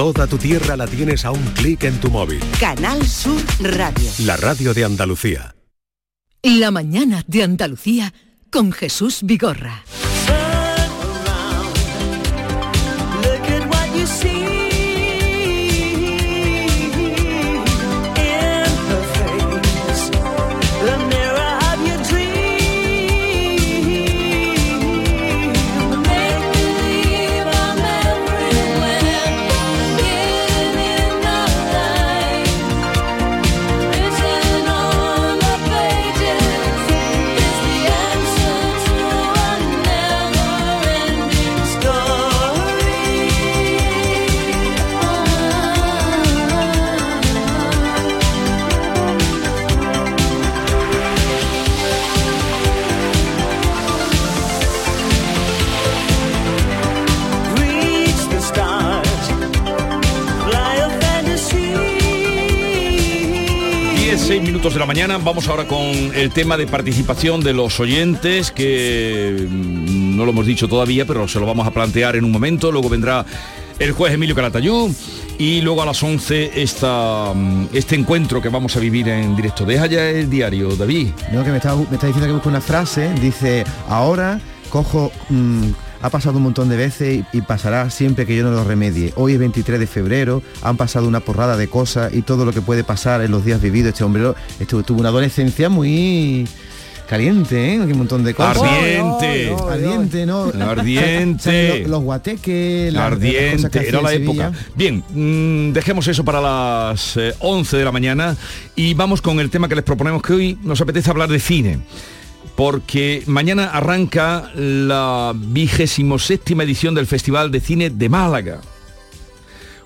Toda tu tierra la tienes a un clic en tu móvil. Canal Sur Radio. La radio de Andalucía. La mañana de Andalucía con Jesús Vigorra. Minutos de la mañana. Vamos ahora con el tema de participación de los oyentes, que mm, no lo hemos dicho todavía, pero se lo vamos a plantear en un momento. Luego vendrá el juez Emilio Calatayú y luego a las 11 esta, mm, este encuentro que vamos a vivir en directo. Deja ya el diario, David. No, que me está, me está diciendo que busque una frase. Dice, ahora cojo... Mm, ha pasado un montón de veces y, pasará siempre que yo no lo remedie. Hoy es 23 de febrero, han pasado una porrada de cosas y todo lo que puede pasar en los días vividos. Este hombre estuvo, tuvo una adolescencia muy caliente, ¿eh? un montón de cosas. Ardiente. ardiente, ¿no? Ardiente. los, guateques. ardiente, era la época. Bien, mm, dejemos eso para las 11 eh, de la mañana y vamos con el tema que les proponemos que hoy nos apetece hablar de cine porque mañana arranca la vigésimo séptima edición del Festival de Cine de Málaga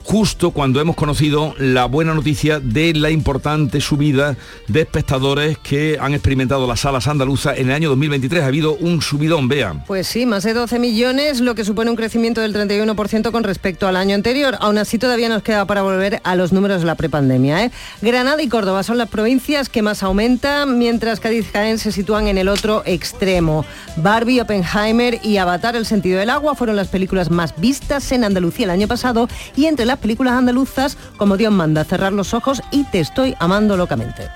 justo cuando hemos conocido la buena noticia de la importante subida de espectadores que han experimentado las salas andaluzas en el año 2023. Ha habido un subidón, vean. Pues sí, más de 12 millones, lo que supone un crecimiento del 31% con respecto al año anterior. Aún así todavía nos queda para volver a los números de la prepandemia. ¿eh? Granada y Córdoba son las provincias que más aumentan, mientras Cádiz Jaén se sitúan en el otro extremo. Barbie, Oppenheimer y Avatar, el sentido del agua, fueron las películas más vistas en Andalucía el año pasado y entre las películas andaluzas como Dios manda, cerrar los ojos y te estoy amando locamente.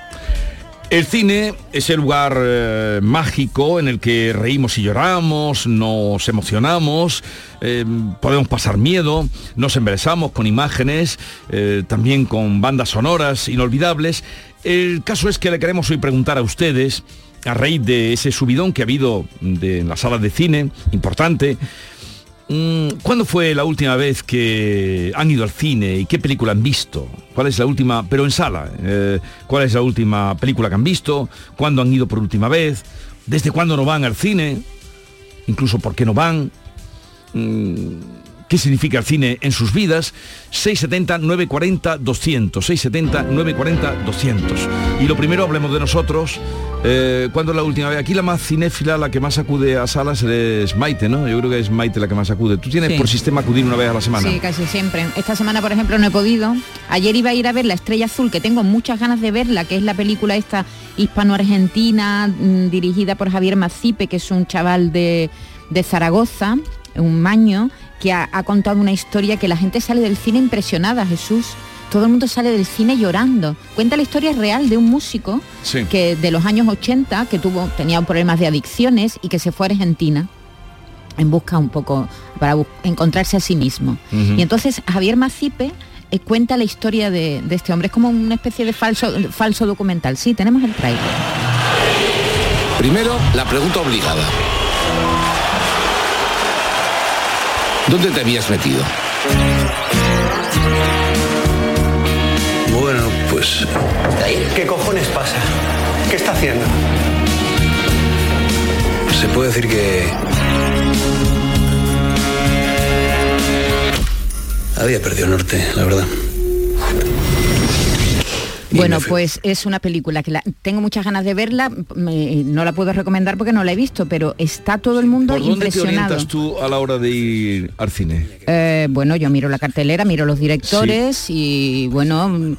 El cine es el lugar eh, mágico en el que reímos y lloramos, nos emocionamos, eh, podemos pasar miedo, nos embelesamos con imágenes, eh, también con bandas sonoras inolvidables. El caso es que le queremos hoy preguntar a ustedes, a raíz de ese subidón que ha habido de, en las salas de cine, importante, ¿Cuándo fue la última vez que han ido al cine y qué película han visto? ¿Cuál es la última, pero en sala? Eh, ¿Cuál es la última película que han visto? ¿Cuándo han ido por última vez? ¿Desde cuándo no van al cine? Incluso por qué no van. Mm, qué significa el cine en sus vidas, 670 940 200, 670 940 200. Y lo primero hablemos de nosotros. Eh, ¿Cuándo es la última vez? Aquí la más cinéfila, la que más acude a salas es Maite, ¿no? Yo creo que es Maite la que más acude. ¿Tú tienes por sistema acudir una vez a la semana? Sí, casi siempre. Esta semana, por ejemplo, no he podido. Ayer iba a ir a ver La Estrella Azul, que tengo muchas ganas de verla, que es la película esta hispano-argentina, mm, dirigida por Javier Macipe, que es un chaval de, de Zaragoza, un maño, que ha, contado una historia que la gente sale del cine impresionada, Jesús todo el mundo sale del cine llorando. Cuenta la historia real de un músico que de los años 80 que tuvo tenía problemas de adicciones y que se fue a Argentina en busca un poco para encontrarse a sí mismo. Y entonces Javier Macipe eh, cuenta la historia de, de, este hombre. Es como una especie de falso, falso documental. Sí, tenemos el trailer. Primero, la pregunta obligada. ¿Dónde te habías metido? Bueno, pues... ¿Qué cojones pasa? ¿Qué está haciendo? Se puede decir que... Había perdido el norte, la verdad. Bueno, pues es una película que la, tengo muchas ganas de verla, no la puedo recomendar porque no la he visto, pero está todo el mundo ¿Por dónde impresionado. te orientas tú a la hora de ir al cine? Eh, bueno, yo miro la cartelera, miro los directores y bueno,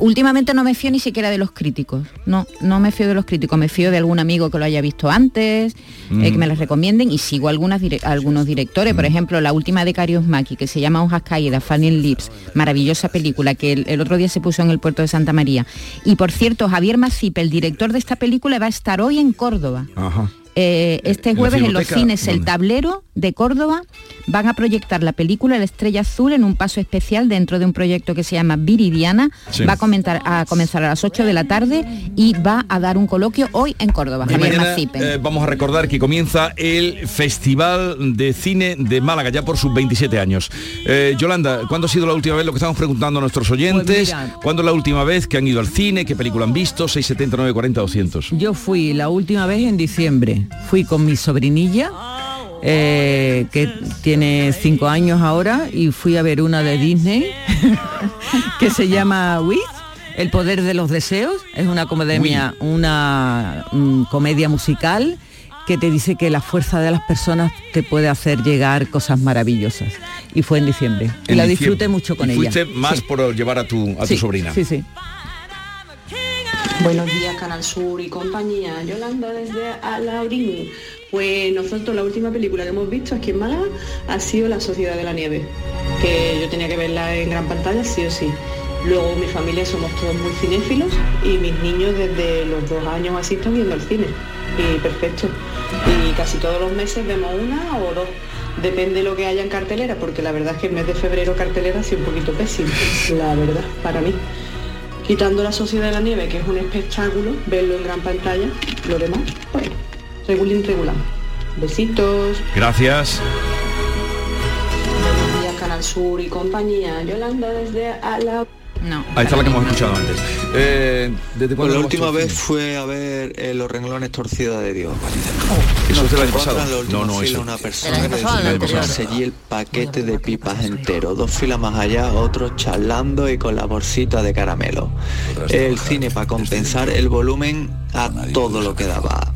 últimamente no me fío ni siquiera de los críticos. No, no me fío de los críticos. Me fío de algún amigo que lo haya visto antes, eh, que me las recomienden y sigo algunas dire- algunos directores. Por ejemplo, la última de Carius Maki, que se llama Hojas Caídas, Fanny Lips, maravillosa película que el, el otro día se puso en el puerto de Santa María. Y por cierto, Javier Macipe, el director de esta película, va a estar hoy en Córdoba. Ajá. Eh, este ¿En la jueves en los cines El. Tablero de Córdoba van a proyectar la película La Estrella Azul en un paso especial dentro de un proyecto que se llama Viridiana. Sí. Va a, comentar, a comenzar a las 8 de la tarde y va a dar un coloquio hoy en Córdoba. Y Javier mañana Macipe. eh, vamos a recordar que comienza el Festival de Cine de Málaga, ya por sus 27 años. Eh, Yolanda, ¿cuándo ha sido la última vez? Lo que estamos preguntando a nuestros oyentes. Pues mira. ¿Cuándo es la última vez que han ido al cine? ¿Qué película han visto? 679 40 200. Yo fui la última vez en diciembre. Fui con mi sobrinilla, eh, que tiene cinco años ahora, y fui a ver una de Disney que se llama Wiz. El poder de los deseos es una comedia, una mm, comedia musical que te dice que la fuerza de las personas te puede hacer llegar cosas maravillosas. Y fue en diciembre. Y la diciembre. disfruté mucho con Y ella. Fuiste más Sí. por llevar a tu, a tu sobrina. Sí, sí. Buenos días, Canal Sur y compañía. Yolanda desde Alaurín. Pues nosotros la última película que hemos visto aquí en Málaga ha sido La Sociedad de la Nieve, que yo tenía que verla en gran pantalla sí o sí. Luego mi familia somos todos muy cinéfilos y mis niños desde los dos años así están viendo el cine. Y perfecto. Y casi todos los meses vemos una o dos. Depende de lo que haya en cartelera, porque la verdad es que el mes de febrero cartelera ha sido un poquito pésimo, la verdad, para mí. Quitando la Sociedad de la Nieve, que es un espectáculo, verlo en gran pantalla, lo demás, bueno, regulín regular. Besitos. Gracias. Buenos días, Canal Sur y compañía. Yolanda desde Ala. No. Ahí está la que hemos escuchado antes. Eh, ¿Desde Pues la última al vez cine? fue a ver eh, Los renglones torcidos de Dios. Eso es del año pasado. No, no, eso. una El persona año que pasado, el el paquete de pipas entero. Dos filas más allá, otros charlando y con la bolsita de caramelo. El cine para compensar el volumen a todo lo que daba.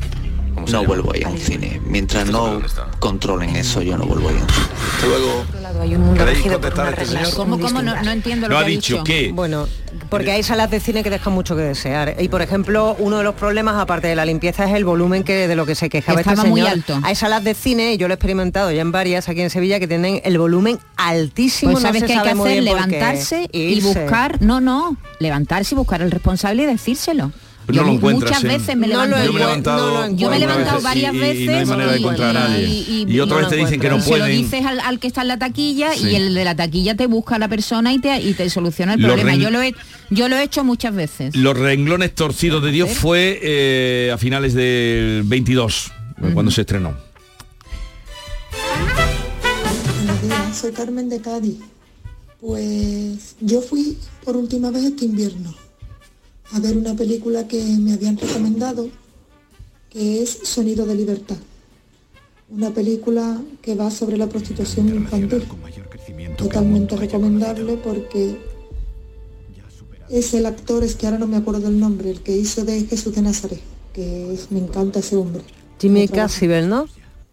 No vuelvo a ir a un cine. Mientras no controlen eso, yo no vuelvo a ir a un cine. Hasta luego. Hay un mundo ¿Queréis regido por contestar unas a este. No, no entiendo lo No que ha dicho que Bueno, porque hay salas de cine que dejan mucho que desear. Y por ejemplo, uno de los problemas, aparte de la limpieza, es el volumen que de lo que se quejaba este Estaba muy alto. Hay salas de cine, y yo lo he experimentado ya en varias aquí en Sevilla, que tienen el volumen altísimo. Pues no sabes que hay que hacer qué. levantarse y buscar, no, no, levantarse y buscar al responsable y decírselo. Pero no lo encuentras, muchas veces me No lo levanto. Yo me he levantado, Yo me he levantado varias veces y, no hay manera de encontrar a nadie. y- Y, y otra vez te dicen que no encuentro. se lo pueden. dices al, que está en la taquilla y el de la taquilla te busca a la persona y te, y te soluciona el problema. Yo lo, he, yo lo he hecho muchas veces. Los renglones torcidos de Dios fue eh, a finales del 22, cuando se estrenó. Buenos días, soy Carmen de Cádiz. Pues yo fui por última vez este invierno a ver una película que me habían recomendado, que es Sonido de Libertad. Una película que va sobre la prostitución infantil. Totalmente recomendable porque es el actor, es que ahora no me acuerdo del nombre, el que hizo de Jesús de Nazaret, que es- me encanta ese hombre. Jimmy. Cassibel, ¿no?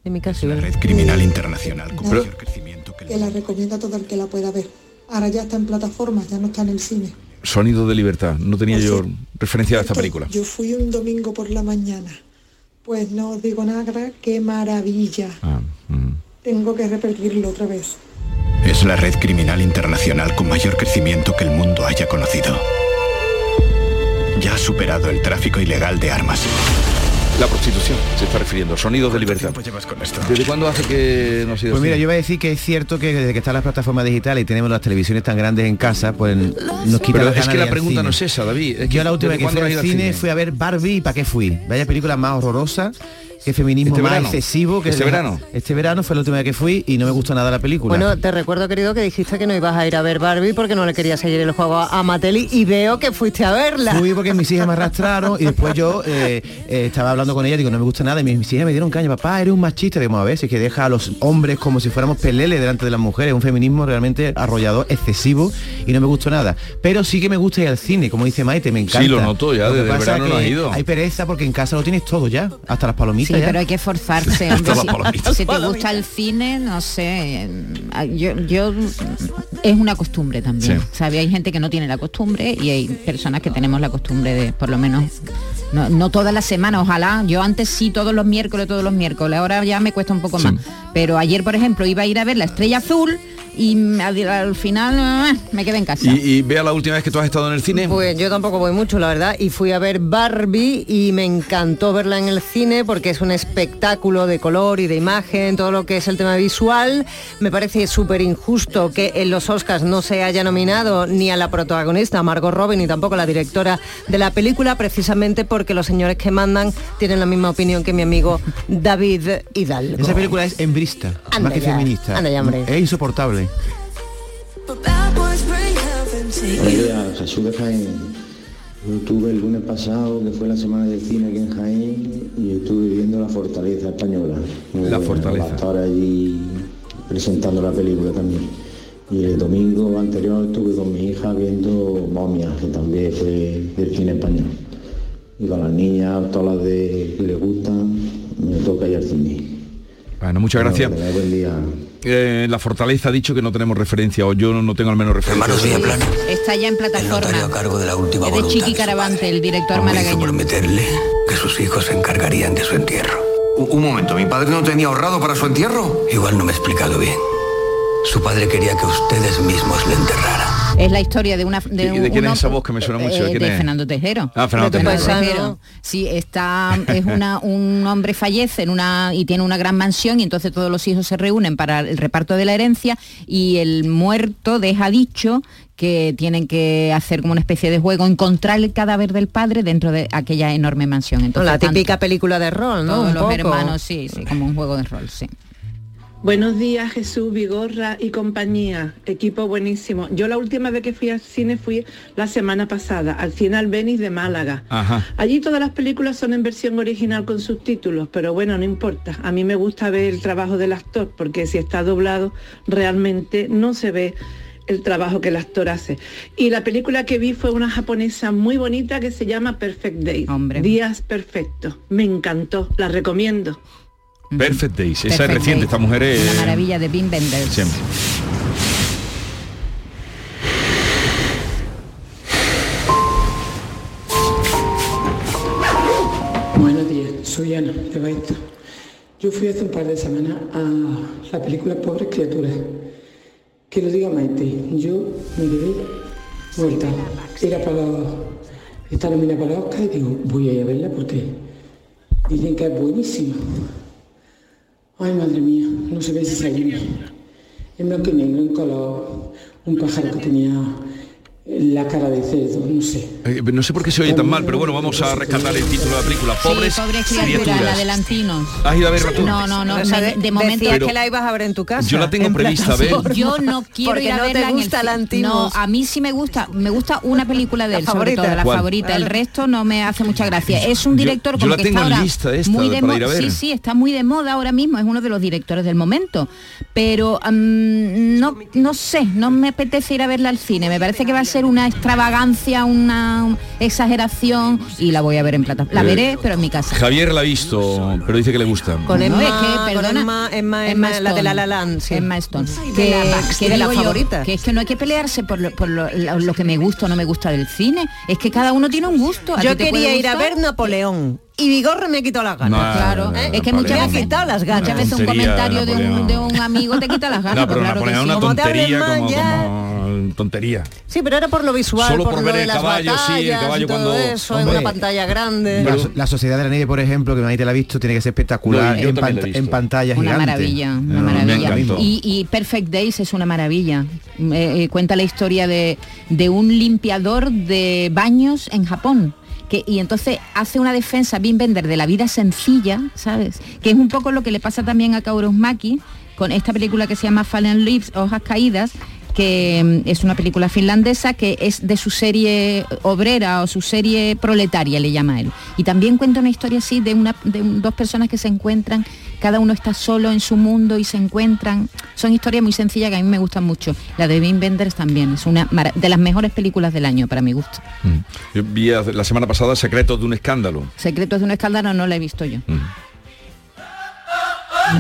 Jimmy Cassibel. Criminal internacional con Pero- mayor crecimiento que la recomiendo a todo el que la pueda ver. Ahora ya está en plataformas, ya no está en el cine. Sonido de libertad. No tenía Pues yo sí. referencia a esta Esto, película. Yo fui un domingo por la mañana. Pues no os digo nada, qué maravilla. Ah, mm. Tengo que repetirlo otra vez. Es la red criminal internacional con mayor crecimiento que el mundo haya conocido. Ya ha superado el tráfico ilegal de armas. La prostitución se está refiriendo. Sonidos de libertad. llevas con esto? ¿Desde cuándo hace que no ha sido Pues mira, cine? yo voy a decir que es cierto que desde que están las plataformas digitales y tenemos las televisiones tan grandes en casa, pues nos quita Pero las es que la pregunta cine. no es esa, David. Es que Yo la última ¿desde vez que fui al ido cine, fui a ver Barbie y ¿para qué fui? Vaya película más horrorosa, qué feminismo ¿Este más verano? excesivo que ¿Este verano? Este verano fue la última vez que fui y no me gustó nada la película. Bueno, te recuerdo, querido, que dijiste que no ibas a ir a ver Barbie porque no le querías seguir el juego a Mateli y veo que fuiste a verla. Fui porque mis hijas me arrastraron y después yo eh, eh, estaba hablando con ella, digo, no me gusta nada, y mis, mis hijas me dieron caña, papá, eres un machista, digo, a ver, si es que deja a los hombres como si fuéramos peleles delante de las mujeres, un feminismo realmente arrollador, excesivo, y no me gustó nada. Pero sí que me gusta ir al cine, como dice Maite, me encanta. Sí, lo noto ya, que desde el verano no que ido. Hay pereza porque en casa lo tienes todo ya, hasta las palomitas. Sí, ya. pero hay que esforzarse. hombre, si- si, te gusta el cine, no sé, yo, yo es una costumbre también. Sí. Hay gente que no tiene la costumbre y hay personas que tenemos la costumbre de, por lo menos, no, no todas las semanas, ojalá. Yo antes sí todos los miércoles, todos los miércoles, ahora ya me cuesta un poco más. Pero ayer, por ejemplo, iba a ir a ver la estrella azul y al, al final ah, me quedé en casa. Y, y vea la última vez que tú has estado en el cine. Pues yo tampoco voy mucho, la verdad, y fui a ver Barbie y me encantó verla en el cine porque es un espectáculo de color y de imagen, todo lo que es el tema visual. Me parece súper injusto que en los Oscars no se haya nominado ni a la protagonista, Margot Robbie, ni tampoco a la directora de la película, precisamente porque los señores que mandan tienen la misma opinión que mi amigo David Hidalgo. Esa película es embrista, Anda más que feminista. anda ya, hombre. Es insoportable. Buenos días, Jesús de Jaén. Yo estuve el lunes pasado, que fue la semana del cine aquí en Jaén, y estuve viendo La Fortaleza Española. Muy La buena, Fortaleza. estar allí presentando la película también. Y el domingo anterior estuve con mi hija viendo Momia, que también fue del cine español. Y con las niñas, todas las de que les gustan, me toca ir al cine. Bueno, muchas gracias. tengáis buen día. Eh, la Fortaleza ha dicho que no tenemos referencia, o yo no, no tengo al menos referencia. Está ya en plataforma. a cargo de la última Es de voluntad Chiqui Caravante, el director me hizo malagueño. prometerle que sus hijos se encargarían de su entierro. Un momento, ¿mi padre no tenía ahorrado para su entierro? Igual no me he explicado bien. Su padre quería que ustedes mismos le enterraran. Es la historia de una... De, ¿Y de un- quién es esa voz que me suena mucho? ¿De Eh, quién de es? Fernando Tejero. Ah, Fernando Tejero. Sí, está, es una, un hombre fallece en una y tiene una gran mansión y entonces todos los hijos se reúnen para el reparto de la herencia y el muerto deja dicho que tienen que hacer como una especie de juego, encontrar el cadáver del padre dentro de aquella enorme mansión. Entonces, la tanto- típica película de rol, ¿no? todos Un los poco. hermanos, sí, sí, como un juego de rol, sí. Buenos días Jesús Vigorra y compañía, equipo buenísimo. Yo la última vez que fui al cine fui la semana pasada, al Cine Albéniz de Málaga. Ajá. Allí todas las películas son en versión original con subtítulos, pero bueno, no importa. A mí me gusta ver el trabajo del actor, porque si está doblado realmente no se ve el trabajo que el actor hace. Y la película que vi fue una japonesa muy bonita que se llama Perfect Day. Días perfectos. Me encantó, la recomiendo. Perfect Days, esa es Perfect reciente, esta mujer es... Una maravilla de Wim Wenders. Siempre. Buenos días, soy Ana de Baita. Yo fui hace un par de semanas a la película Pobres Criaturas. Que lo diga Maite, yo me quedé vuelta. Era para los, está nominada para los Oscar y digo, voy a ir a verla porque dicen que es buenísima. Ay, madre mía, no sabéis si seguirme. É meu que me encolou un pájaro que tenía la cara de cerdo, no sé. Eh, no sé por qué se oye tan mal, pero bueno, vamos a rescatar el título de la película. Pobres, sí, pobres criaturas, criaturas. adelantinos. ¿Has ido a verla tú? No, no, no, O sea, me- de- de momento... Pero que la ibas a ver en tu casa. yo la tengo en prevista ver. Yo no quiero Porque ir a no te verla en el gusta ci- Lantimos. No, a mí sí me gusta, me gusta una película de La él, sobre favorita. todo, la ¿Cuál? favorita. El resto no me hace mucha gracia. Es un director yo como la que tengo está en ahora lista esta muy de para mo- ir a ver. Sí, sí, está muy de moda ahora mismo, es uno de los directores del momento. Pero mm, no, no sé, no me apetece ir a verla al cine. Me parece que va a ser una extravagancia, una exageración y la voy a ver en plataforma. La Eh, veré, pero en mi casa. Javier la ha visto, pero dice que le gusta. Con Emma, es que, perdona, Emma, Emma, Emma Emma, la de La Stone. La Land, sí. Emma Stone. Que, la- que de las favoritas. que es que no hay que pelearse por, lo, por lo, que me gusta o no me gusta del cine. Es que cada uno tiene un gusto. ¿A Yo quería ir a ver Napoleón y Vigorre me quitó las ganas. No, Claro, no, no, es que muchas Me ha veces, quitado las ganas. muchas veces un comentario de un, Napoleón. de un amigo te quita las ganas. No, pero claro que sí. una te tontería mal, como, ya. como tontería. Sí, pero era por lo visual, Solo por, por lo ver de el las caballo, sí, el batallas caballo y todo cuando- eso, en una pantalla grande. La, so- la Sociedad de la Nieve, por ejemplo, que Maite la ha visto, tiene que ser espectacular en, pant- en pantalla Una gigante. maravilla, una me maravilla. Y, y Perfect Days es una maravilla. Eh, eh, cuenta la historia de, de un limpiador de baños en Japón. Y entonces hace una defensa Wim Bender de la vida sencilla, ¿sabes? Que es un poco lo que le pasa también a Kaurismäki con esta película que se llama Fallen Leaves, Hojas Caídas, que mm, es una película finlandesa que es de su serie obrera o su serie proletaria, le llama él. Y también cuenta una historia así de, una, de un- dos personas que se encuentran, cada uno está solo en su mundo y se encuentran. Son historias muy sencillas que a mí me gustan mucho. La de Wim Wenders también, es una de las mejores películas del año para mi gusto. Mm. Yo vi la semana pasada Secretos de un escándalo. Secretos de un escándalo no la he visto yo. Mm.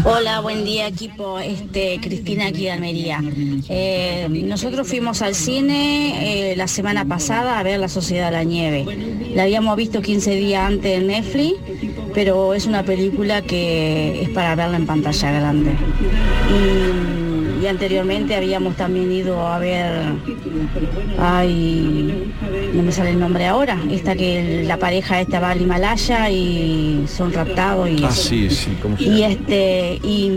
Hola, buen día equipo. Este, Cristina aquí de Almería. Eh, nosotros fuimos al cine eh, la semana pasada a ver La Sociedad de la Nieve. La habíamos visto 15 días antes en Netflix, pero es una película que es para verla en pantalla grande. Y anteriormente habíamos también ido a ver, ay, no me sale el nombre ahora, esta que la pareja esta va al Himalaya y son raptados y Ah, sí, sí, ¿cómo se Y este, y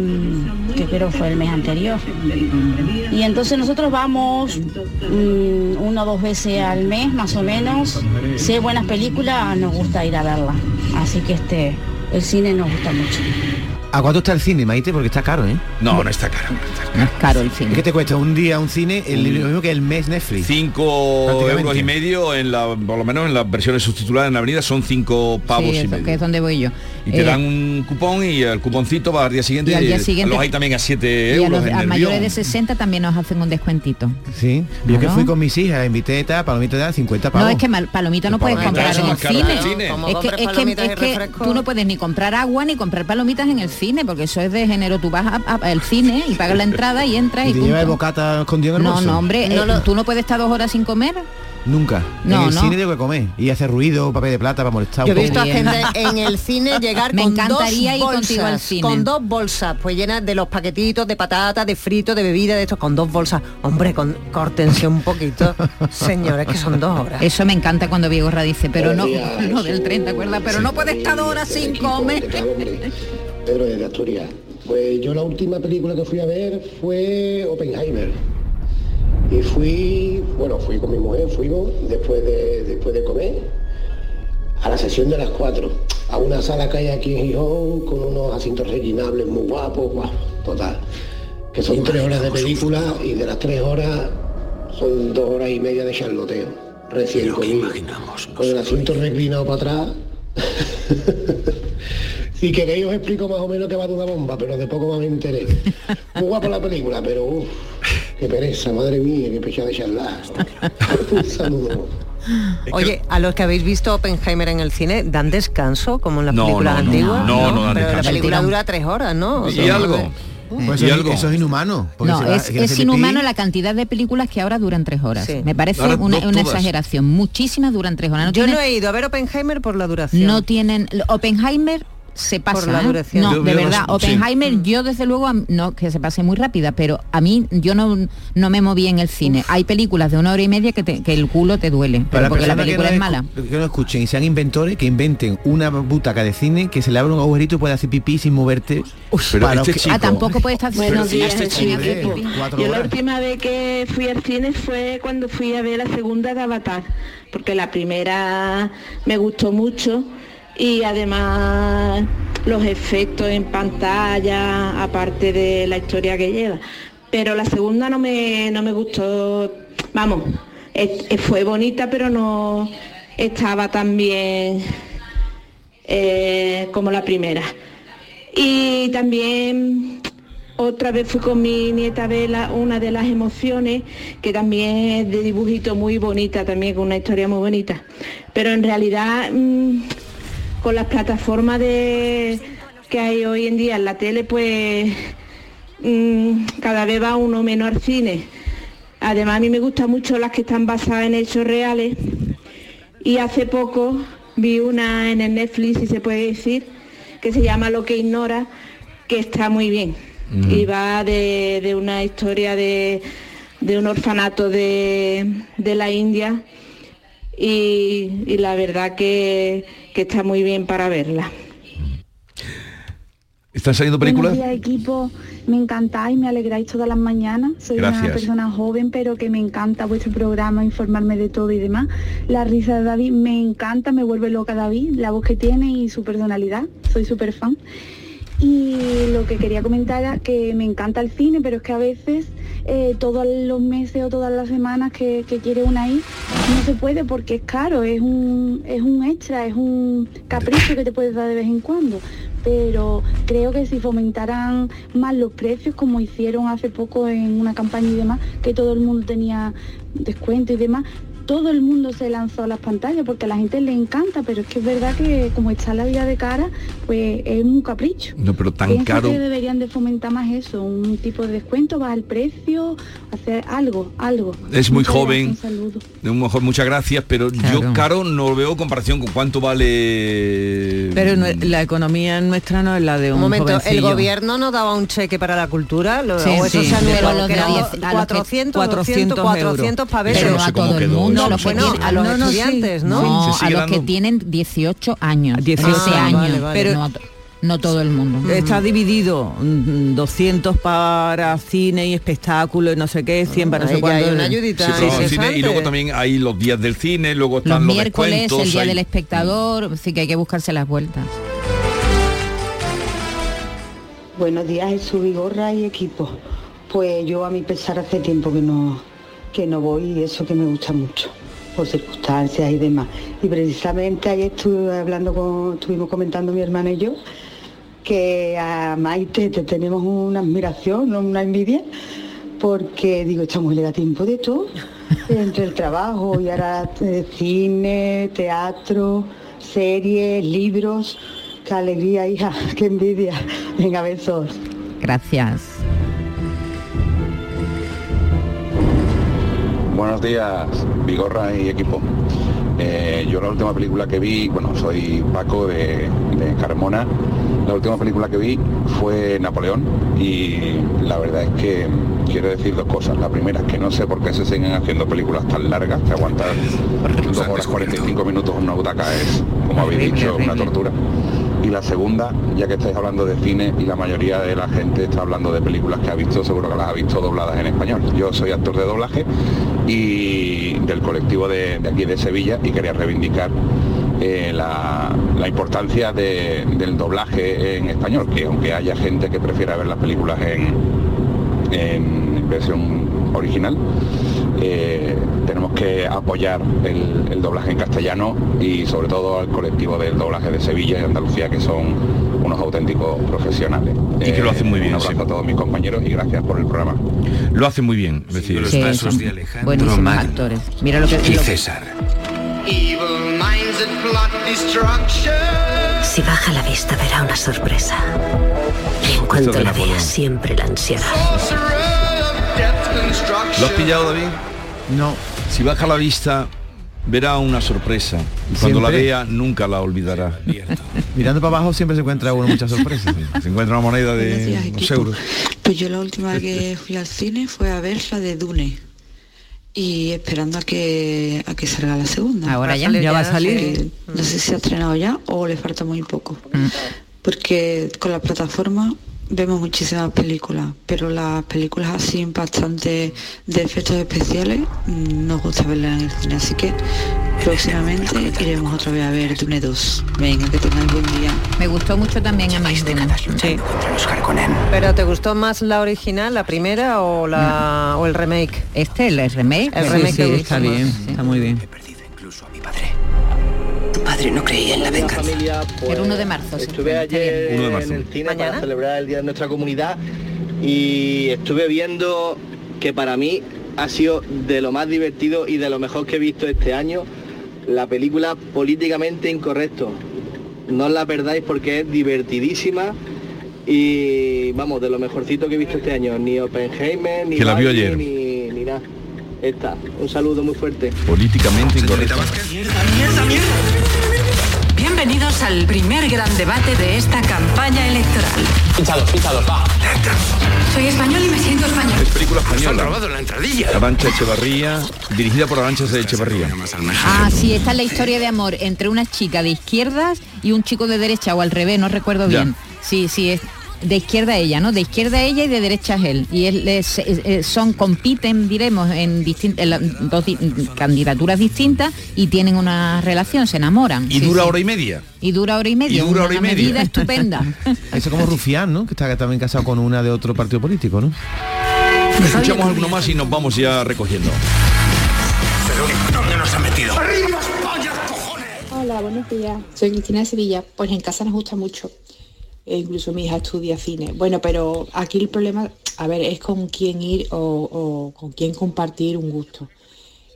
que creo fue el mes anterior. Y entonces nosotros vamos mm, una o dos veces al mes más o menos. Si hay buenas películas, nos gusta ir a verla. Así que este, el cine nos gusta mucho. ¿A cuánto está el cine, Maite? Porque está caro, ¿eh? No, no está caro. No es caro el cine. ¿Qué te cuesta un día un cine? El, lo mismo que el mes Netflix. Cinco euros y medio en la, por lo menos en las versiones subtituladas en la avenida son cinco pavos Sí, y eso, medio. que es donde voy yo. Y te Eh, dan un cupón y el cuponcito va al día siguiente. Y al día siguiente- los hay también a 7 y a euros los en a el mayores de 60 también nos hacen un descuentito. Sí, yo que fui con mis hijas, invité palomita de 50 pavos. No, es que mal- palomita no puedes palomita comprar en el caro cine. Es que, es que- palomitas es que tú no puedes ni comprar agua ni comprar palomitas en el cine, porque eso es de género. Tú vas a- a- al cine y pagas la entrada y entras y, ¿Y te lleva el punto. bocata escondido en el No, bolso? no, hombre, No eh, lo- tú no puedes estar dos horas sin comer. Nunca. No, en el no. cine tengo que comer. Y hacer ruido, papel de plata para molestar Yo he visto a gente en el cine llegar Me con encantaría dos ir bolsas, contigo al cine. con dos bolsas, pues llenas de los paquetitos de patata, de frito, de bebida, de estos, con dos bolsas. Hombre, con, córtense un poquito. Señores, que son dos horas. Eso me encanta cuando Vigorra dice, pero no, no del Jesús. 30, ¿acuerdas? Pero no puedes estar dos horas sin comer. Pedro desde Asturias. Pues yo la última película que fui a ver fue Oppenheimer. Y fui, bueno, fui con mi mujer, fuimos después de, después de comer a la sesión de las 4, a una sala que hay aquí en Gijón con unos asientos rellenables muy guapos, guau, total. Que son tres horas de película y de las tres horas son dos horas y media de charloteo. Recién comido. Con el asiento reclinado para atrás. si queréis os explico más o menos que va de una bomba, pero de poco más me enteré. Muy guapa la película, pero uff, qué pereza, madre mía, qué pecha de charlar. Un saludo. Oye, a los que habéis visto Oppenheimer en el cine, ¿dan descanso como en las No, películas no, no, antiguas? no, no dan Pero la descanso. película Tirón. dura tres horas, ¿no? O Y sea, algo. Pues Y eso, algo. eso es inhumano. No, va- es, es inhumano pipí. la cantidad de películas que ahora duran tres horas. Sí. Me parece Ahora una, no una exageración. Muchísimas duran tres horas. No Yo tienen- no he ido a ver Oppenheimer por la duración. no tienen Oppenheimer se pasa la duración. no Yo- de yo no verdad sé, sí. Oppenheimer yo desde luego no que se pase muy rápida pero a mí yo no no me moví en el cine hay películas de una hora y media que, te- que el culo te duele pero porque la película no es mala Que no escuchen y sean inventores, que inventen una butaca de cine que se le abra un agujerito y pueda hacer pipí sin moverte. Pero Para este que- chico- ah tampoco puede estar Buenos sí, este chico. Cuatro Yo la última vez que fui al cine fue cuando fui a ver la segunda de Avatar, porque la primera me gustó mucho y además los efectos en pantalla, aparte de la historia que lleva. Pero la segunda no me, no me gustó, vamos, fue bonita pero no estaba tan bien eh, como la primera. Y también otra vez fui con mi nieta Vela, una de las emociones, que también es de dibujito muy bonita, también con una historia muy bonita. Pero en realidad, mm, con las plataformas de, que hay hoy en día en la tele, pues mm, cada vez va uno menos al cine. Además, a mí me gustan mucho las que están basadas en hechos reales. Y hace poco vi una en el Netflix, si se puede decir, que se llama Lo que ignora, que está muy bien. Y va de, de una historia de, de un orfanato de, de la India y, y la verdad que, que está muy bien para verla. ¿Están saliendo películas? Buenos días, equipo. Me encantáis, me alegráis todas las mañanas. Soy Gracias. una persona joven, pero que me encanta vuestro programa, informarme de todo y demás. La risa de David me encanta, me vuelve loca David, la voz que tiene y su personalidad. Soy súper fan. Y lo que quería comentar era que me encanta el cine, pero es que a veces eh, todos los meses o todas las semanas que, que quiere una ir, no se puede porque es caro, es un, es un extra, es un capricho que te puedes dar de vez en cuando. Pero creo que si fomentaran más los precios, como hicieron hace poco en una campaña y demás, que todo el mundo tenía descuento y demás, todo el mundo se lanzó a las pantallas porque a la gente le encanta, pero es que es verdad que como está la vida de cara, pues es un capricho. No, pero tan Pienso caro. que deberían de fomentar más eso, un tipo de descuento, bajar el precio, hacer algo, algo. Es muy Muchas joven. gracias, un saludo. De un mejor muchas gracias, pero yo caro no lo veo en comparación con cuánto vale. Pero no- la economía nuestra no es la de un, Un momento, el jovencillo. gobierno no daba un cheque para la cultura, lo, Sí, o eso sí, se anuló, pero los que de eran diez- a los que- 400, 400 200, 400 para ver. Pero a todo el mundo, los que bueno, tienen- a los no, no, estudiantes, ¿no? No, a los que tienen 18 años. 18 13 años, años. vale, vale. Pero no, no todo el mundo. Está dividido mm, 200 para cine y espectáculo y no sé qué, 100 para no sé hay cuándo. una ayudita Sí, pero el cine, y luego también hay los días del cine, luego Los están los, miércoles, descuentos. el día hay- del espectador, así que hay que buscarse las vueltas. Buenos días, Jesús Vigorra y equipo. Pues yo a mi pesar hace tiempo que no, que no voy y eso que me gusta mucho, por circunstancias y demás. Y precisamente ayer estuve hablando con, estuvimos comentando mi hermana y yo, que a Maite te tenemos una admiración, no una envidia, porque digo, esta mujer le da tiempo de todo, entre el trabajo y ahora eh, cine, teatro, series, libros. Qué alegría, hija, qué envidia. Venga, besos. Gracias. Buenos días, Vigorra y equipo. Eh, yo la última película que vi, bueno, soy Paco de, de Carmona, la última película que vi fue Napoleón y la verdad es que quiero decir dos cosas. La primera es que no sé por qué se siguen haciendo películas tan largas, que aguantar dos horas 45 minutos en una butaca es, como habéis dicho, una tortura. La segunda, ya que estáis hablando de cine y la mayoría de la gente está hablando de películas que ha visto, seguro que las ha visto dobladas en español. Yo soy actor de doblaje y del colectivo de, aquí de Sevilla y quería reivindicar eh, la, importancia de- del doblaje en español, que aunque haya gente que prefiera ver las películas en, en versión original, que apoyar el, el doblaje en castellano y sobre todo al colectivo del doblaje de Sevilla y Andalucía que son unos auténticos profesionales. Eh, Y que lo hacen muy bien, Un abrazo a todos mis compañeros y gracias por el programa. Lo hace muy bien, es decir, Sí, son buenísimos actores. Mira lo que Y lo- César. Si baja la vista verá una sorpresa. Y en cuanto de la vea siempre la ansiará. ¿Lo has pillado, David? No. Si baja la vista, verá una sorpresa. Y cuando la vea, nunca la olvidará. Mirando para abajo siempre se encuentra uno muchas sorpresas. Se encuentra una moneda de días, unos euros. Pues yo la última vez que fui al cine fue a ver la de Dune. Y esperando a que a que salga la segunda. Ahora ya, ya va a salir. Que No sé si ha estrenado ya o le falta muy poco. Porque con las plataformas vemos muchísimas películas, pero las películas así impactantes de efectos especiales mm, nos gusta verlas en el cine. Así que próximamente iremos otra vez a ver Dune 2. Venga, que tengáis buen día. Me gustó mucho también a. Dune. Sí. ¿Pero te gustó más la original, la primera o la o el remake? Este, el remake. El Sí, remake sí, gustó está más. bien, está muy bien. Padre no creía en la venganza. El 1 de marzo. sí. Estuve ayer Uno de marzo. en el cine para celebrar el Día de nuestra comunidad y estuve viendo que para mí ha sido de lo más divertido y de lo mejor que he visto este año la película Políticamente Incorrecto. No os la perdáis porque es divertidísima y vamos, de lo mejorcito que he visto este año. Ni Oppenheimer, ni Que la vio ayer. ni, ni nada. Esta, un saludo muy fuerte. Políticamente incorrecto. Bienvenidos al primer gran debate de esta campaña electoral. Pinchados, pinchados, va. Soy español y me siento español. Es película española. la entradilla. Arancha Echevarría, dirigida por Arancha Echevarría. Ah, sí, esta es la historia de amor entre una chica de izquierdas y un chico de derecha, o al revés, no recuerdo Ya. bien. Sí, sí, es de izquierda ella, ¿no? De izquierda ella y de derecha es él. Y él es- son, compiten, diremos, en, distin- en la- dos di- candidaturas distintas y tienen una relación, se enamoran. Y Sí, dura sí. hora y media. Y dura hora y media. Y dura una hora y media. medida estupenda. Eso como Rufián, ¿no? Que está también casado con una de otro partido político, ¿no? Escuchamos alguno más y nos vamos ya recogiendo. ¿Dónde nos metido? Hola, buenos días. Soy Cristina de Sevilla. Pues en casa nos gusta mucho. E incluso mi hija estudia cine. Bueno, pero aquí el problema, a ver, es con quién ir o, con quién compartir un gusto.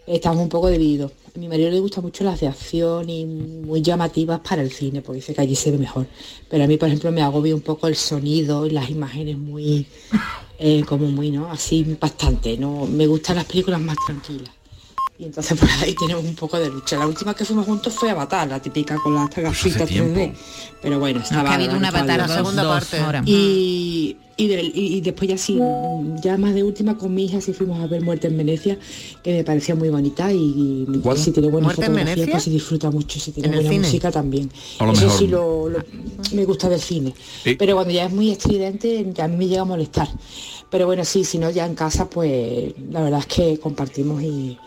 estamos un poco divididos. A mi marido le gusta mucho las de acción y muy llamativas para el cine, porque dice que allí se ve mejor. Pero a mí, por ejemplo, me agobia un poco el sonido y las imágenes muy, eh, como muy, ¿no? Así impactante, ¿no? Me gustan las películas más tranquilas. Y entonces por ahí tenemos un poco de lucha. La última que fuimos juntos fue Avatar, la típica con las gafitas 3D. Pero bueno, estaba... ha habido una Avatar la segunda Dos parte. ahora. Y, y, de- y- y después ya sí, ya más de última con mi hija sí fuimos a ver Muerte en Venecia, que me parecía muy bonita y, y ¿Cuál? si tiene buena ¿Muerte en fotografía Venecia? pues se disfruta mucho, si tiene ¿En el buena música también. A lo Eso mejor. sí lo, lo- me gusta del cine. Pero cuando ya es muy estridente, ya a mí me llega a molestar. Pero bueno, sí, si no ya en casa, pues la verdad es que compartimos y,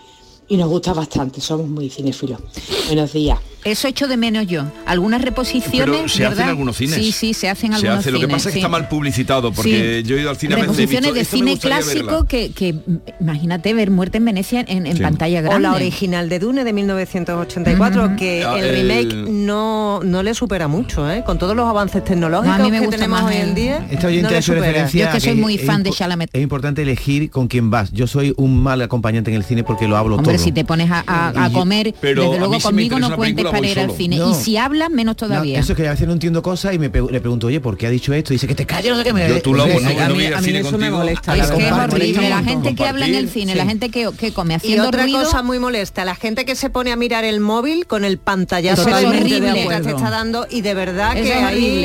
y nos gusta bastante, somos muy cinéfilos. Buenos días. Eso echo de menos yo. Algunas reposiciones. Pero se hacen algunos cines. Sí, sí, se hacen en Se algunos hace. Lo que cines, pasa es que sí. está mal publicitado, porque yo he ido al cine Reposiciones de "Esta me cine clásico verla". que, que, imagínate ver Muerte en Venecia en, en Sí. pantalla grande. O la original de Dune de 1984, que Ah, el el- remake no, no le supera mucho, ¿eh? Con todos los avances tecnológicos No, a mí me que gusta tenemos más hoy en día. Esta oyente no supera. referencia Yo es que a soy muy es fan de Chalamet. Es importante elegir con quién vas. Yo soy un mal acompañante en el cine porque lo hablo Hombre, todo. Si te pones a, a- a Y yo- comer, pero desde luego conmigo no cuentes película, para ir al cine. No. Y si hablas, menos No, todavía. eso es que a veces no entiendo cosas y me pe- le pregunto, oye, ¿por qué ha dicho esto? Y dice que te calles, no sé qué me... Yo tú lo hago, no, a no mí- voy al a mí cine eso me molesta, es la que es horrible. La gente que habla en el cine, la gente que, que come Y haciendo otra ruido. cosa muy molesta, la gente que se pone a mirar el móvil con el pantallazo de acuerdo. te está dando y de verdad que es ahí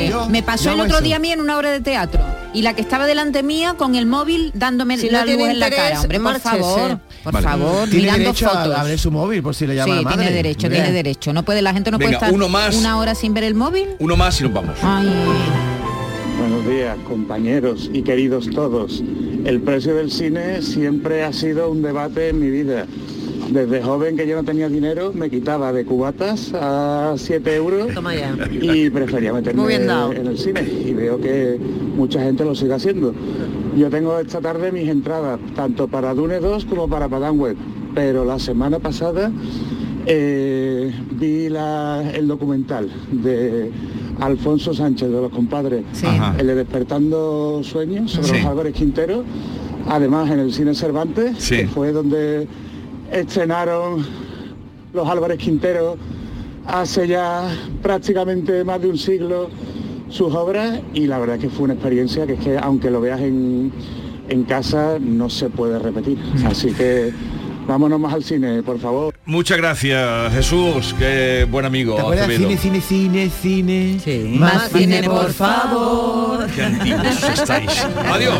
horrible. Me pasó el otro día a mí en una obra de teatro y la que estaba delante mía con el móvil dándome Si la luz en la cara. Hombre, por favor, por Vale. favor, Tiene mirando derecho fotos. a, su móvil por si le llama sí, la madre. tiene derecho, tiene derecho. No puede, la gente no Venga, puede estar uno más. una hora sin ver el móvil. Uno más y nos vamos. Ay, Buenos días, compañeros y queridos todos. El precio del cine siempre ha sido un debate en mi vida. Desde joven que yo no tenía dinero, me quitaba de cubatas a 7 euros Toma ya. y prefería meterme bien en el cine. Y veo que mucha gente lo sigue haciendo. Yo tengo esta tarde mis entradas, tanto para Dune 2 como para Padán Web. Pero la semana pasada eh, vi la- el documental de Alfonso Sánchez de los compadres, el de Despertando Sueños sobre Sí. los Álvarez Quintero, además en el cine Cervantes, Sí. que fue donde estrenaron los Álvarez Quintero hace ya prácticamente más de un siglo sus obras y la verdad que fue una experiencia que es que aunque lo veas en, en casa no se puede repetir. Así que vámonos más al cine, por favor. Muchas gracias, Jesús, qué buen amigo. ¿Te. Cine, cine, cine, cine. Sí. Más cine, por favor. Qué antiguos estáis. Adiós.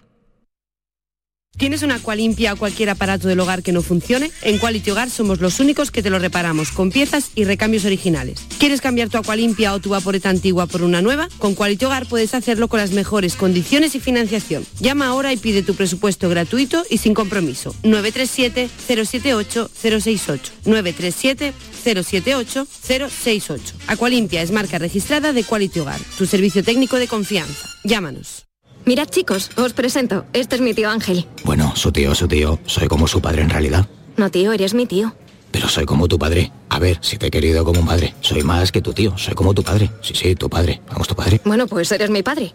¿Tienes una Aqualimpia o cualquier aparato del hogar que no funcione? En Quality Hogar somos los únicos que te lo reparamos con piezas y recambios originales. ¿Quieres cambiar tu Aqualimpia o tu vaporeta antigua por una nueva? Con Quality Hogar puedes hacerlo con las mejores condiciones y financiación. Llama ahora y pide tu presupuesto gratuito y sin compromiso. 937-078-068. 937-078-068. Aqualimpia es marca registrada de Quality Hogar, tu servicio técnico de confianza. Llámanos. Mirad chicos, os presento. Este es mi tío Ángel. Bueno, su tío, su tío, soy como su padre en realidad. No tío, eres mi tío. Pero soy como tu padre. A ver, si te he querido como un padre. Soy más que tu tío, soy como tu padre. Sí, sí, tu padre. Vamos, tu padre. Bueno, pues eres mi padre.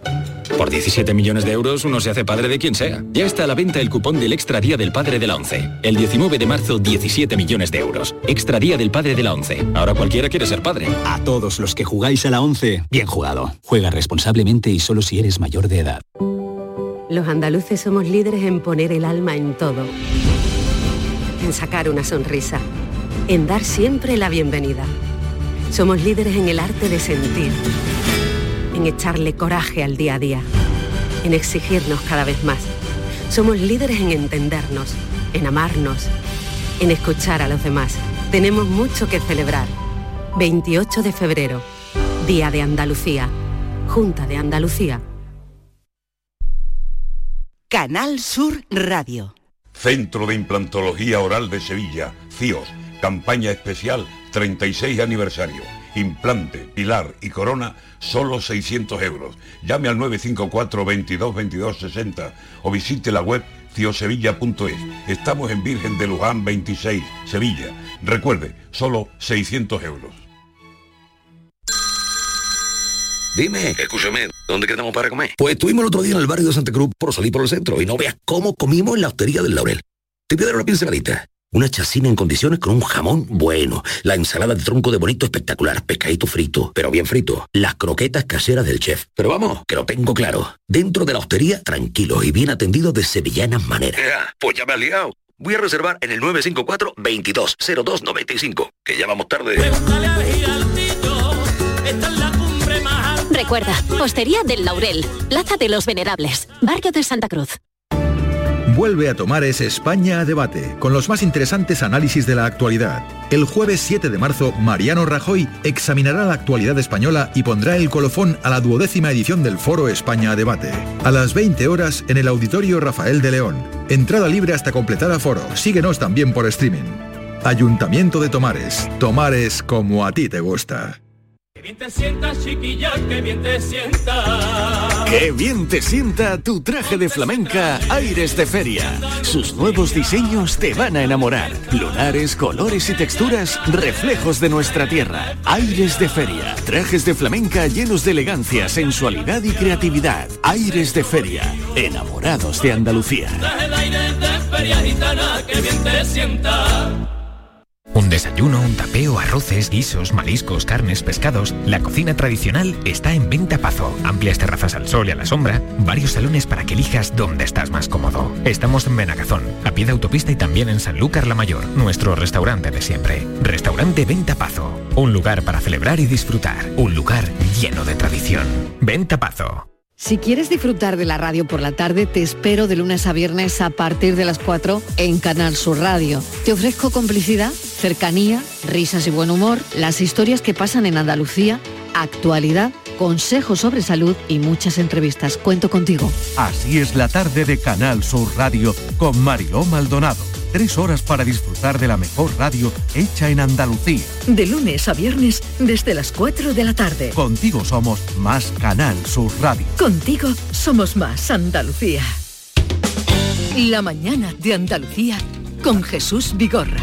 Por 17 millones de euros uno se hace padre de quien sea. Ya está a la venta el cupón del Extra Día del Padre de la ONCE. El 19 de marzo, 17 millones de euros. Extra Día del Padre de la ONCE. Ahora cualquiera quiere ser padre. A todos los que jugáis a la 11, bien jugado. Juega responsablemente y solo si eres mayor de edad. Los andaluces somos líderes en poner el alma en todo. En sacar una sonrisa. En dar siempre la bienvenida. Somos líderes en el arte de sentir. En echarle coraje al día a día. En exigirnos cada vez más. Somos líderes en entendernos. En amarnos. En escuchar a los demás. Tenemos mucho que celebrar. 28 de febrero. Día de Andalucía. Junta de Andalucía. Canal Sur Radio. Centro de Implantología Oral de Sevilla, CIOS, campaña especial 36 aniversario. implante, pilar y corona, solo 600 euros. Llame al 954 22 22 60 o visite la web ciosevilla.es. Estamos en Virgen de Luján 26, Sevilla. Recuerde, solo 600 euros. Dime, escúchame, ¿dónde quedamos para comer? Pues estuvimos el otro día en el barrio de Santa Cruz por salir por el centro y no veas cómo comimos en la hostería del Laurel. Te voy a dar una pinceladita. Una chacina en condiciones con un jamón bueno. La ensalada de tronco de bonito espectacular. Pescadito frito, pero bien frito. Las croquetas caseras del chef. Pero vamos, que lo tengo claro. Dentro de la hostería, tranquilo y bien atendido de sevillanas maneras. Pues ya me has liado. Voy a reservar en el 954 220295 que ya vamos tarde. Recuerda, Hostería del Laurel, Plaza de los Venerables, Barrio de Santa Cruz. Vuelve a Tomares España a debate, con los más interesantes análisis de la actualidad. El jueves 7 de marzo, Mariano Rajoy examinará la actualidad española y pondrá el colofón a la duodécima edición del Foro España a debate. A las 20 horas en el Auditorio Rafael de León. Entrada libre hasta completar aforo. Síguenos también por streaming. Ayuntamiento de Tomares. Tomares como a ti te gusta. Bien te sientas, chiquilla, que bien te sienta. Qué bien te sienta tu traje de flamenca Aires de Feria. Sus nuevos diseños te van a enamorar. Lunares, colores y texturas, reflejos de nuestra tierra. Aires de Feria. Trajes de flamenca llenos de elegancia, sensualidad y creatividad. Aires de Feria. Enamorados de Andalucía. Traje de aire de feria gitana, que bien te sienta. Un desayuno, un tapeo, arroces, guisos, mariscos, carnes, pescados. La cocina tradicional está en Venta Pazo. Amplias terrazas al sol y a la sombra. Varios salones para que elijas dónde estás más cómodo. Estamos en Benagazón, a pie de autopista y también en Sanlúcar la Mayor, nuestro restaurante de siempre. Restaurante Venta Pazo. Un lugar para celebrar y disfrutar. Un lugar lleno de tradición. Venta Pazo. Si quieres disfrutar de la radio por la tarde, te espero de lunes a viernes a partir de las 4 en Canal Sur Radio. Te ofrezco complicidad, cercanía, risas y buen humor, las historias que pasan en Andalucía, actualidad, consejos sobre salud y muchas entrevistas. Cuento contigo. Así es la tarde de Canal Sur Radio con Mariló Maldonado. Tres horas para disfrutar de la mejor radio hecha en Andalucía. De lunes a viernes desde las 4 de la tarde. Contigo somos más Canal Sur Radio. Contigo somos más Andalucía. La mañana de Andalucía con Jesús Vigorra.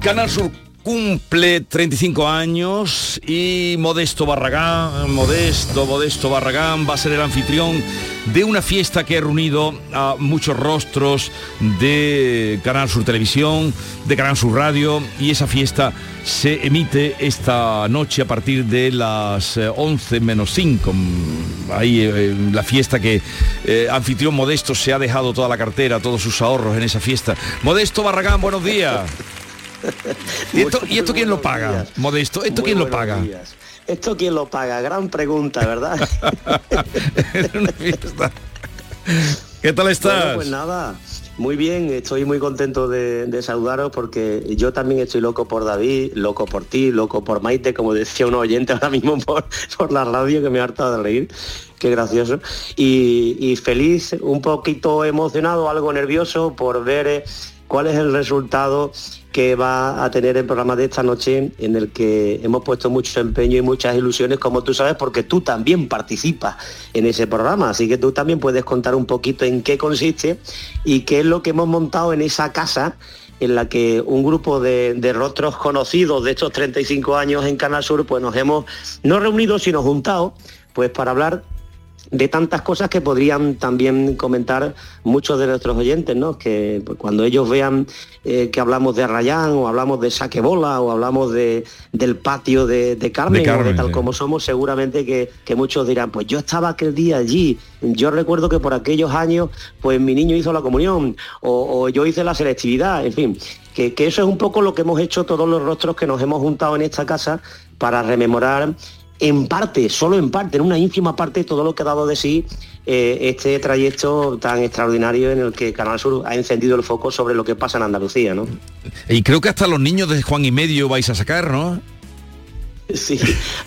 Canal Sur cumple 35 años y Modesto Barragán, Modesto, Modesto Barragán va a ser el anfitrión de una fiesta que ha reunido a muchos rostros de Canal Sur Televisión, de Canal Sur Radio y esa fiesta se emite esta noche a partir de las eh, 11 menos 5. Ahí eh, la fiesta que eh, anfitrión Modesto se ha dejado toda la cartera, todos sus ahorros en esa fiesta. Modesto Barragán, buenos días. ¿Y esto, ¿y esto quién lo paga? Modesto, ¿esto quién lo paga? ¿Esto quién lo paga? Gran pregunta, ¿verdad? ¿Qué tal estás? Bueno, pues nada, muy bien, estoy muy contento de, de saludaros porque yo también estoy loco por David, loco por ti, loco por Maite, como decía un oyente ahora mismo por, por la radio que me harta de reír. Qué gracioso. Y, y feliz, un poquito emocionado, algo nervioso por ver eh, cuál es el resultado que va a tener el programa de esta noche en el que hemos puesto mucho empeño y muchas ilusiones, como tú sabes, porque tú también participas en ese programa, así que tú también puedes contar un poquito en qué consiste y qué es lo que hemos montado en esa casa en la que un grupo de, rostros conocidos de estos 35 años en Canal Sur, pues nos hemos no reunido, sino juntado, pues para hablar de tantas cosas que podrían también comentar muchos de nuestros oyentes, ¿no? Que pues, cuando ellos vean eh, que hablamos de Rayán o hablamos de saquebola o hablamos de, del patio de, de Carmen, De o de tal sí. como somos, seguramente que, que muchos dirán, pues yo estaba aquel día allí, yo recuerdo que por aquellos años, pues mi niño hizo la comunión o, o yo hice la selectividad, en fin. Que, que eso es un poco lo que hemos hecho todos los rostros que nos hemos juntado en esta casa para rememorar en parte, solo en parte, en una ínfima parte, todo lo que ha dado de sí eh, este trayecto tan extraordinario en el que Canal Sur ha encendido el foco sobre lo que pasa en Andalucía, ¿no? Y creo que hasta los niños de Juan y Medio vais a sacar, ¿no? Sí,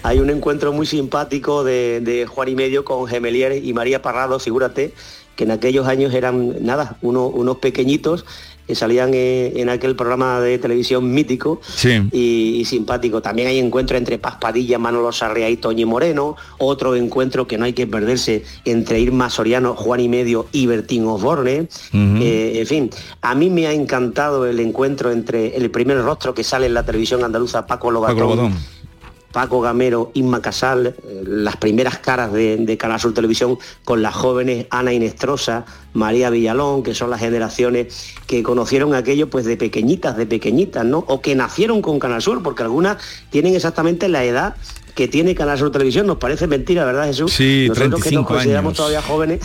hay un encuentro muy simpático de, de Juan y Medio con Gemelier y María Parrado, figúrate, que en aquellos años eran, nada, uno- unos pequeñitos que salían en aquel programa de televisión mítico y, y simpático. También hay encuentro entre Paz Padilla, Manolo Sarrea y Toñi Moreno, otro encuentro que no hay que perderse entre Irma Soriano, Juan y Medio y Bertín Osborne. Eh, en fin, a mí me ha encantado el encuentro entre el primer rostro que sale en la televisión andaluza, Paco Lobatón. Paco Lobatón. Paco Gamero, Inma Casal, eh, las primeras caras de, de Canal Sur Televisión con las jóvenes Ana Inestrosa, María Villalón, que son las generaciones que conocieron aquello pues de pequeñitas, de pequeñitas, ¿no? O que nacieron con Canal Sur, porque algunas tienen exactamente la edad que tiene Canal Sur Televisión, nos parece mentira, ¿verdad Jesús? Sí, Nosotros que nos 35 consideramos años. todavía jóvenes.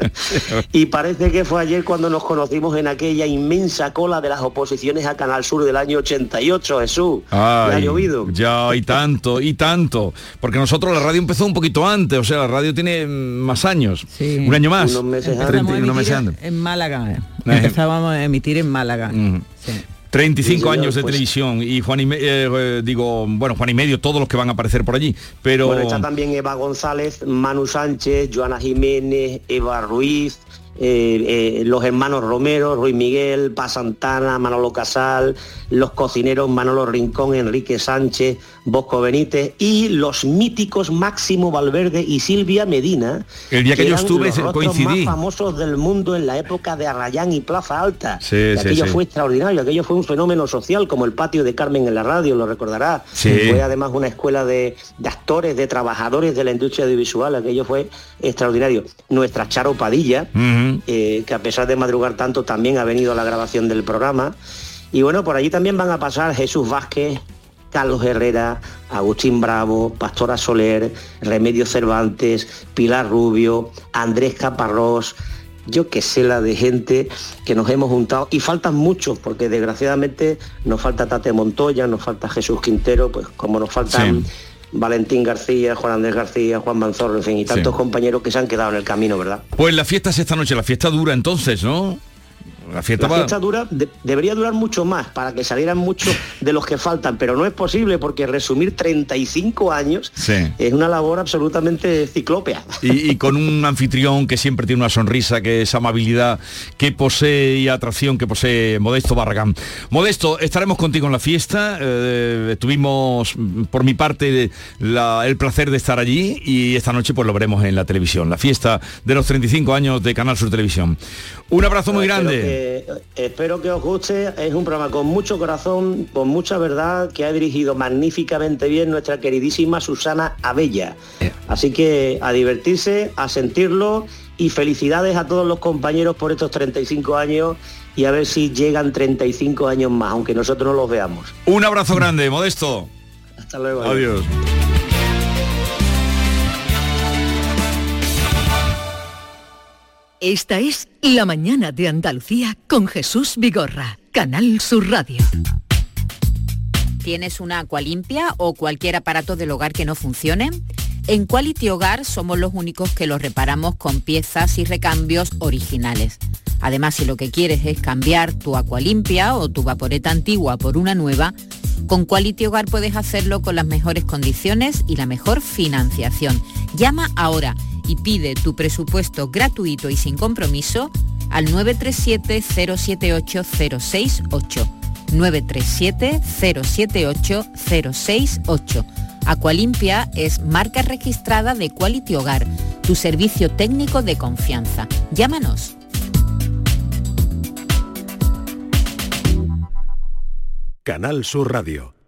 y parece que fue ayer cuando nos conocimos en aquella inmensa cola de las oposiciones a Canal Sur del año 88, Jesús. ¿Le ha Ay, llovido? Ya, y tanto, y tanto. Porque nosotros la radio empezó un poquito antes, o sea, la radio tiene más años. Un año más. Unos meses Empezamos a 31 meses emitir antes. en, Málaga. eh. Empezábamos a emitir en Málaga. Sí. 35 Sí, señor, años de pues- televisión y Juan y me- eh, eh, digo, bueno, Juan y medio, todos los que van a aparecer por allí. Pero Bueno, está también Eva González, Manu Sánchez, Joana Jiménez, Eva Ruiz, eh, eh, los hermanos Romero, Ruiz Miguel, Paz Santana, Manolo Casal, los cocineros Manolo Rincón, Enrique Sánchez, Bosco Benítez y los míticos Máximo Valverde y Silvia Medina. El día que yo eran estuve, los coincidí. más famosos del mundo en la época de Arrayán y Plaza Alta. Sí, Y aquello sí. fue extraordinario, aquello fue un fenómeno social como el patio de Carmen en la radio, lo recordará. Sí. Fue además una escuela de, de actores, de trabajadores de la industria audiovisual, aquello fue extraordinario. Nuestra Charo Padilla, Eh, que a pesar de madrugar tanto también ha venido a la grabación del programa. Y bueno, por allí también van a pasar Jesús Vázquez, Carlos Herrera, Agustín Bravo, Pastora Soler, Remedio Cervantes, Pilar Rubio, Andrés Caparrós, yo que sé la de gente que nos hemos juntado y faltan muchos porque desgraciadamente nos falta Tate Montoya, nos falta Jesús Quintero, pues como nos faltan. Valentín García, Juan Andrés García, Juan Manzorro, en fin, y tantos Sí. compañeros que se han quedado en el camino, ¿verdad? pues la fiesta es esta noche, la fiesta dura entonces, ¿no? La fiesta La fiesta dura, de- debería durar mucho más para que salieran muchos de los que faltan, pero no es posible porque resumir 35 años Sí. es una labor absolutamente ciclópea. Y, y con un anfitrión que siempre tiene una sonrisa, que es amabilidad, que posee y atracción que posee Modesto Barragán. Modesto, estaremos contigo en la fiesta. eh, tuvimos, mm, por mi parte, la- el placer de estar allí y esta noche pues lo veremos en la televisión. La fiesta de los 35 años de Canal Sur Televisión. Un abrazo muy grande. Que- espero que os guste. Es un programa con mucho corazón, con mucha verdad, que ha dirigido magníficamente bien nuestra queridísima Susana Abella. Así que a divertirse, a sentirlo y felicidades a todos los compañeros por estos 35 años y a ver si llegan 35 años más, aunque nosotros no los veamos. Un abrazo grande, Modesto. Hasta luego. Adiós. Esta es La mañana de Andalucía con Jesús Vigorra, Canal Sur Radio. ¿Tienes una agua limpia o cualquier aparato del hogar que no funcione? En Quality Hogar somos los únicos que los reparamos con piezas y recambios originales. Además, si lo que quieres es cambiar tu agua limpia o tu vaporeta antigua por una nueva, con Quality Hogar puedes hacerlo con las mejores condiciones y la mejor financiación. Llama ahora y pide tu presupuesto gratuito y sin compromiso al 937-078-068. 937-078-068. Aqualimpia es marca registrada de Quality Hogar, tu servicio técnico de confianza. Llámanos. Canal Sur Radio.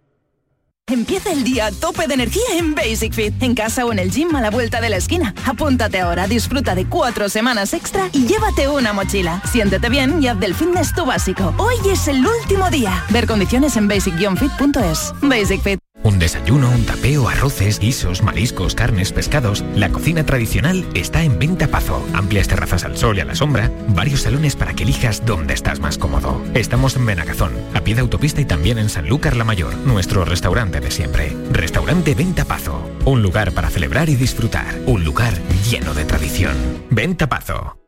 Empieza el día a tope de energía en Basic Fit, en casa o en el gym a la vuelta de la esquina. Apúntate ahora, disfruta de cuatro semanas extra y llévate una mochila. Siéntete bien y haz del fitness tu básico. Hoy es el último día. Ver condiciones en basic-fit.es. Basic Fit. Un desayuno, un tapeo, arroces, guisos, mariscos, carnes, pescados. La cocina tradicional está en Venta Pazo. Amplias terrazas al sol y a la sombra. Varios salones para que elijas dónde estás más cómodo. Estamos en Benagazón, a pie de autopista y también en Sanlúcar la Mayor, nuestro restaurante de siempre. Restaurante Venta Pazo. Un lugar para celebrar y disfrutar. Un lugar lleno de tradición. Venta Pazo.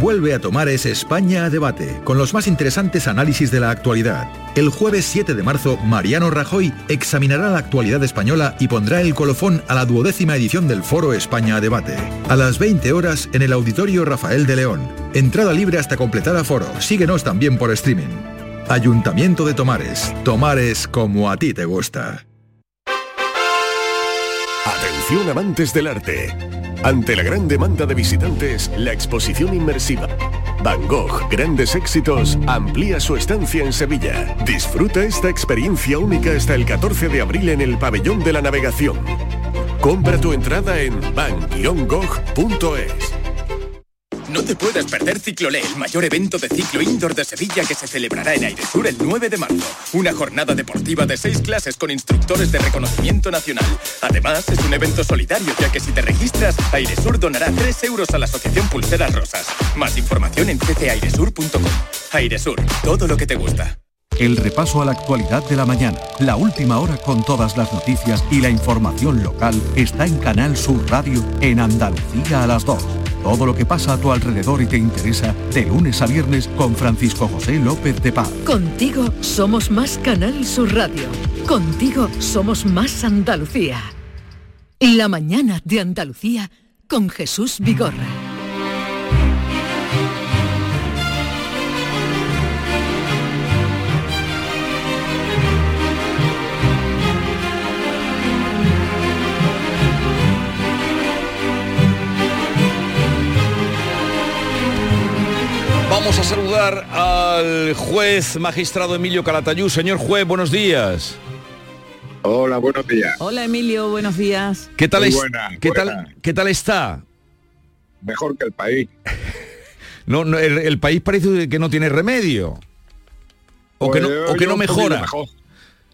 Vuelve a Tomares España a debate, con los más interesantes análisis de la actualidad. El jueves 7 de marzo, Mariano Rajoy examinará la actualidad española y pondrá el colofón a la duodécima edición del Foro España a debate. A las 20 horas en el Auditorio Rafael de León. Entrada libre hasta completar aforo. Síguenos también por streaming. Ayuntamiento de Tomares. Tomares como a ti te gusta. Atención amantes del arte. Ante la gran demanda de visitantes, la exposición inmersiva Van Gogh, grandes éxitos, amplía su estancia en Sevilla. Disfruta esta experiencia única hasta el 14 de abril en el Pabellón de la Navegación. Compra tu entrada en van-gogh.es. No te puedes perder Ciclolé, el mayor evento de ciclo indoor de Sevilla que se celebrará en Airesur el 9 de marzo. Una jornada deportiva de seis clases con instructores de reconocimiento nacional. Además, es un evento solidario, ya que si te registras, Airesur donará 3 euros a la Asociación Pulseras Rosas. Más información en ccairesur.com. Airesur, todo lo que te gusta. El repaso a la actualidad de la mañana, la última hora con todas las noticias y la información local está en Canal Sur Radio en Andalucía a las 2. Todo lo que pasa a tu alrededor y te interesa de lunes a viernes con Francisco José López de Paz. Contigo somos más Canal Sur Radio. Contigo somos más Andalucía. La mañana de Andalucía con Jesús Vigorra. Vamos a saludar al juez magistrado Emilio Calatayú. Señor juez, buenos días. Hola, buenos días. Hola Emilio, buenos días. ¿Qué tal, es- buena, ¿qué buena. tal, ¿Qué tal está? Mejor que el país. No, no, el, el país parece que no tiene remedio. O que Pues no, yo- o que no mejora. mejor.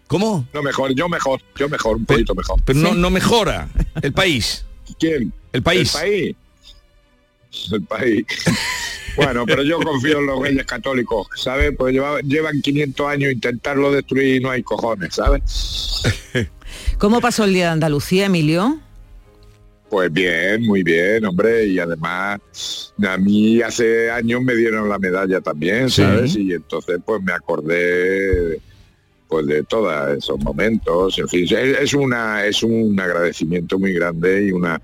¿Cómo? No mejor, yo mejor, yo mejor, un poquito mejor. Pero no, no mejora el país. ¿Quién? El país. El país. El país. Bueno, pero yo confío en los reyes católicos, ¿sabes? Pues lleva- llevan 500 años intentarlo destruir y no hay cojones, ¿sabes? ¿Cómo pasó el día de Andalucía, Emilio? Pues bien, muy bien, hombre, y además a mí hace años me dieron la medalla también, Sí. ¿sabes? Y entonces pues me acordé pues de todos esos momentos, en fin, es una es un agradecimiento muy grande y una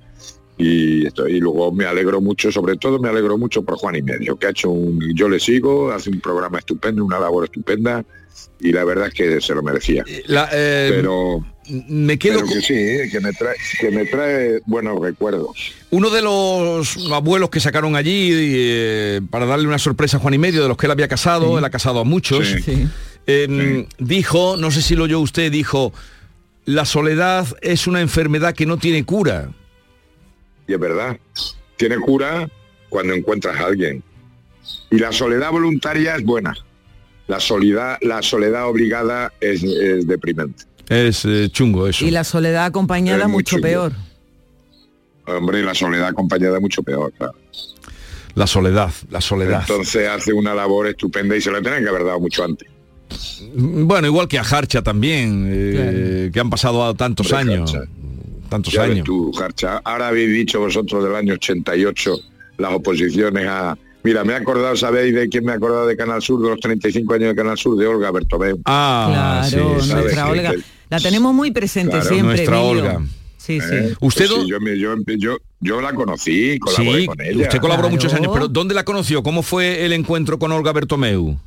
y esto y luego me alegro mucho, sobre todo me alegro mucho por Juan y medio, que ha hecho un yo le sigo, hace un programa estupendo, una labor estupenda y la verdad es que se lo merecía. La, eh, pero me quedo pero que sí, que me trae que me trae buenos recuerdos. Uno de los abuelos que sacaron allí eh, para darle una sorpresa a Juan y medio, de los que él había casado, él ha casado a muchos, Sí. eh, dijo, no sé si lo oyó usted, dijo, la soledad es una enfermedad que no tiene cura. Y es verdad, tiene cura cuando encuentras a alguien. Y la soledad voluntaria es buena. La soledad, la soledad obligada es, es deprimente. Es eh, chungo eso. Y la soledad acompañada Es mucho chungo. peor. Hombre, la soledad acompañada mucho peor, claro. La soledad, la soledad. Entonces hace una labor estupenda y se la tienen que haber dado mucho antes. Bueno, igual que a Harcha también, eh, que han pasado a tantos Hombre, años. Harcha. Tantos Ya ves años. tú, Jarcha. Ahora habéis dicho vosotros del año 88 las oposiciones a... Mira, me he acordado, ¿sabéis de quién me he acordado de Canal Sur, de los 35 años de Canal Sur, de Olga Bertomeu. Ah, Claro, sí, nuestra. Olga. Que- La tenemos muy presente Claro, siempre, nuestra Emilio. Olga. Sí, sí. ¿Eh? ¿Usted Pues sí, yo, me- yo, yo, yo la conocí, colaboré Sí, con ella. usted colaboró muchos años, pero ¿dónde la conoció? ¿Cómo fue el encuentro con Olga Bertomeu?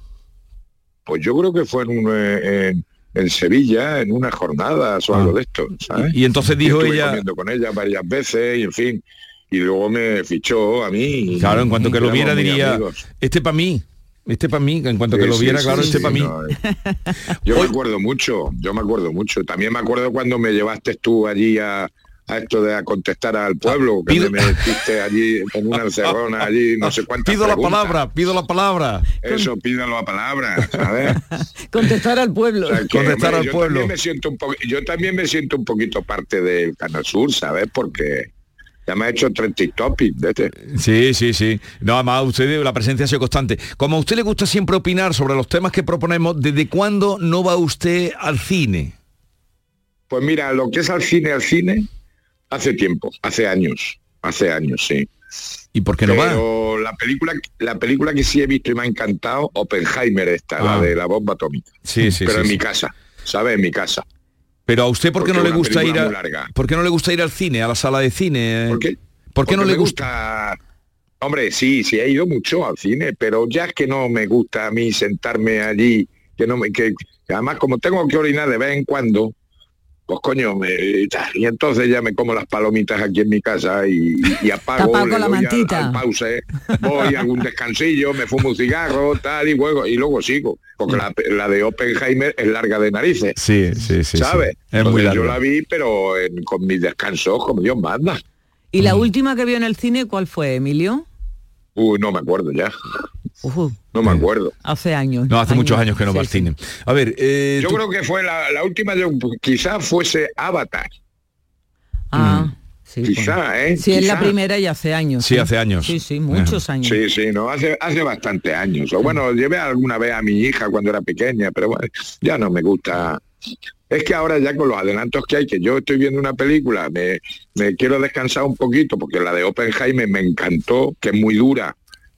Pues yo creo que fue en, un, eh, en, en Sevilla, en unas jornadas o algo de esto, ¿sabes? Y entonces dijo Estuve ella- comiendo con ella varias veces y en fin. Y luego me fichó a mí. y- Claro, en cuanto que lo viera diría, amigos. este para mí, este para mí, en cuanto que Sí, lo viera, sí, claro, sí, este para mí. no, eh. Yo me acuerdo mucho, yo me acuerdo mucho. También me acuerdo cuando me llevaste tú allí a, a esto de a contestar al pueblo, que pido- me metiste allí en una encerrona allí, no sé cuántas Pido la palabra, pido la palabra. Eso, pido la palabra, ¿sabes? Contestar al pueblo. O sea, que, Contestar hombre, al yo pueblo. También me siento un yo también me siento un poquito parte del Canal Sur, ¿sabes? Porque ya me ha hecho 30 topics de este. Sí, sí, sí. No, además usted, la presencia ha sido constante. Como a usted le gusta siempre opinar sobre los temas que proponemos, ¿desde cuándo no va usted al cine? Pues mira, lo que es al cine, al cine, hace tiempo, hace años, hace años, sí. ¿Y por qué no va? Pero la película, la película que sí he visto y me ha encantado, Oppenheimer esta, Ah. la de la bomba atómica. Sí, sí, Pero sí, en sí. mi casa, ¿sabes? En mi casa. Pero a usted, ¿por qué Porque no le gusta ir a. ¿por qué no le gusta ir al cine, a la sala de cine? ¿Por qué? ¿Por qué no Porque le me gusta? Hombre, sí, sí he ido mucho al cine, pero ya es que no me gusta a mí sentarme allí, que no me, que que además como tengo que orinar de vez en cuando, pues coño, me, y entonces ya me como las palomitas aquí en mi casa y, y apago, le la al- mantita. al pause, voy a algún descansillo, me fumo un cigarro, tal, y luego, y luego sigo, porque la, la de Oppenheimer es larga de narices. Sí, sí, sí. ¿Sabes? sí. Es muy Entonces, yo la vi, pero en- con mis descansos, como Dios manda. ¿Y Mm. la última que vio en el cine cuál fue, Emilio? Uy, no me acuerdo ya. No me acuerdo. hace años. No, hace muchos años que no Sí, va al cine. A ver, eh, Yo tú- creo que fue la, la última, yo, quizás fuese Avatar. Ah, sí. Quizá, bueno. ¿eh? Sí, es la primera y hace años. Sí, ¿eh? hace años. Sí, sí, muchos años. Sí, sí, no, hace, hace bastante años. O bueno, llevé alguna vez a mi hija cuando era pequeña, pero bueno, ya no me gusta. Es que ahora ya con los adelantos que hay, que yo estoy viendo una película, me, me quiero descansar un poquito, porque la de Oppenheimer me encantó, que es muy dura,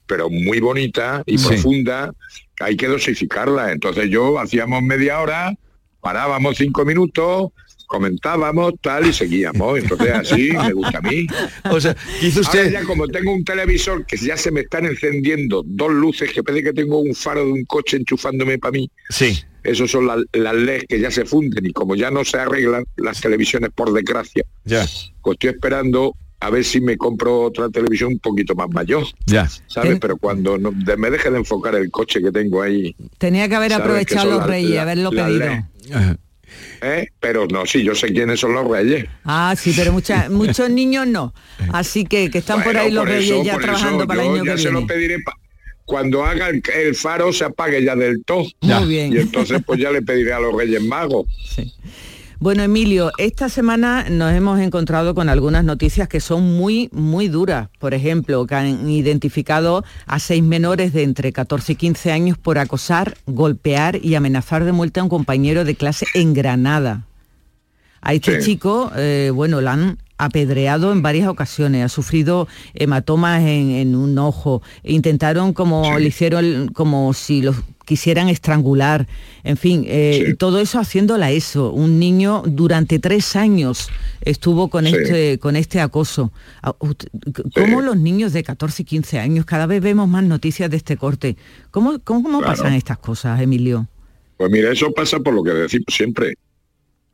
pero muy bonita y Sí. profunda, hay que dosificarla. Entonces yo hacíamos media hora, parábamos cinco minutos, comentábamos tal y seguíamos. Entonces así me gusta a mí. o sea, hizo Ahora usted... ya como tengo un televisor que ya se me están encendiendo dos luces, que parece que tengo un faro de un coche enchufándome para mí. Sí. Esos son la- las LEDs que ya se funden y como ya no se arreglan las televisiones por desgracia, Ya, pues estoy esperando a ver si me compro otra televisión un poquito más mayor, ya. ¿sabes? Ten- Pero cuando no- de- me deje de enfocar el coche que tengo ahí, Tenía que haber aprovechado los la- reyes, la- haberlo la pedido. Ajá. ¿eh? Pero no, sí, yo sé quiénes son los reyes. Ah, sí, pero mucha- muchos niños no. Así que, que están por ahí los por reyes eso, ya trabajando eso, para el año ya que se lo viene. pediré pa- cuando haga el, el faro se apague ya del todo. Muy bien. Y entonces pues ya le pediré a los Reyes Magos. Bueno, Emilio, esta semana nos hemos encontrado con algunas noticias que son muy, muy duras. Por ejemplo, que han identificado a seis menores de entre 14 y 15 años por acosar, golpear y amenazar de muerte a un compañero de clase en Granada. A este Sí. chico, eh, bueno, la han apedreado en varias ocasiones, ha sufrido hematomas en, en un ojo, intentaron como le hicieron, como si los quisieran estrangular, en fin, eh, Sí. todo eso haciendo la ESO. Un niño durante tres años estuvo con Sí. este con este acoso. Ah, ¿Cómo Sí. los niños de 14 y 15 años, cada vez vemos más noticias de este corte? ¿Cómo, cómo, cómo Claro. pasan estas cosas, Emilio? Pues mira, eso pasa por lo que decimos siempre.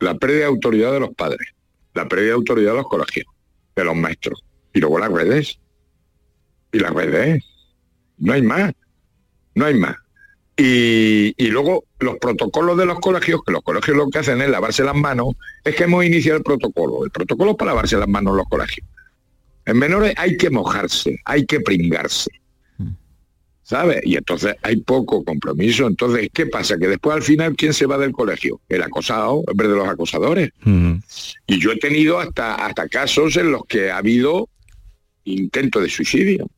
La pérdida de autoridad de los padres, la pérdida de autoridad de los colegios, de los maestros. Y luego las redes. Y las redes. No hay más. No hay más. Y, y luego los protocolos de los colegios, que los colegios lo que hacen es lavarse las manos, es que hemos iniciado el protocolo. El protocolo es para lavarse las manos los colegios. En menores hay que mojarse, hay que pringarse. ¿Sabes? Y entonces hay poco compromiso. Entonces, ¿qué pasa? Que después al final, ¿quién se va del colegio? El acosado, en vez de los acosadores. Y yo he tenido hasta, hasta casos en los que ha habido intento de suicidio.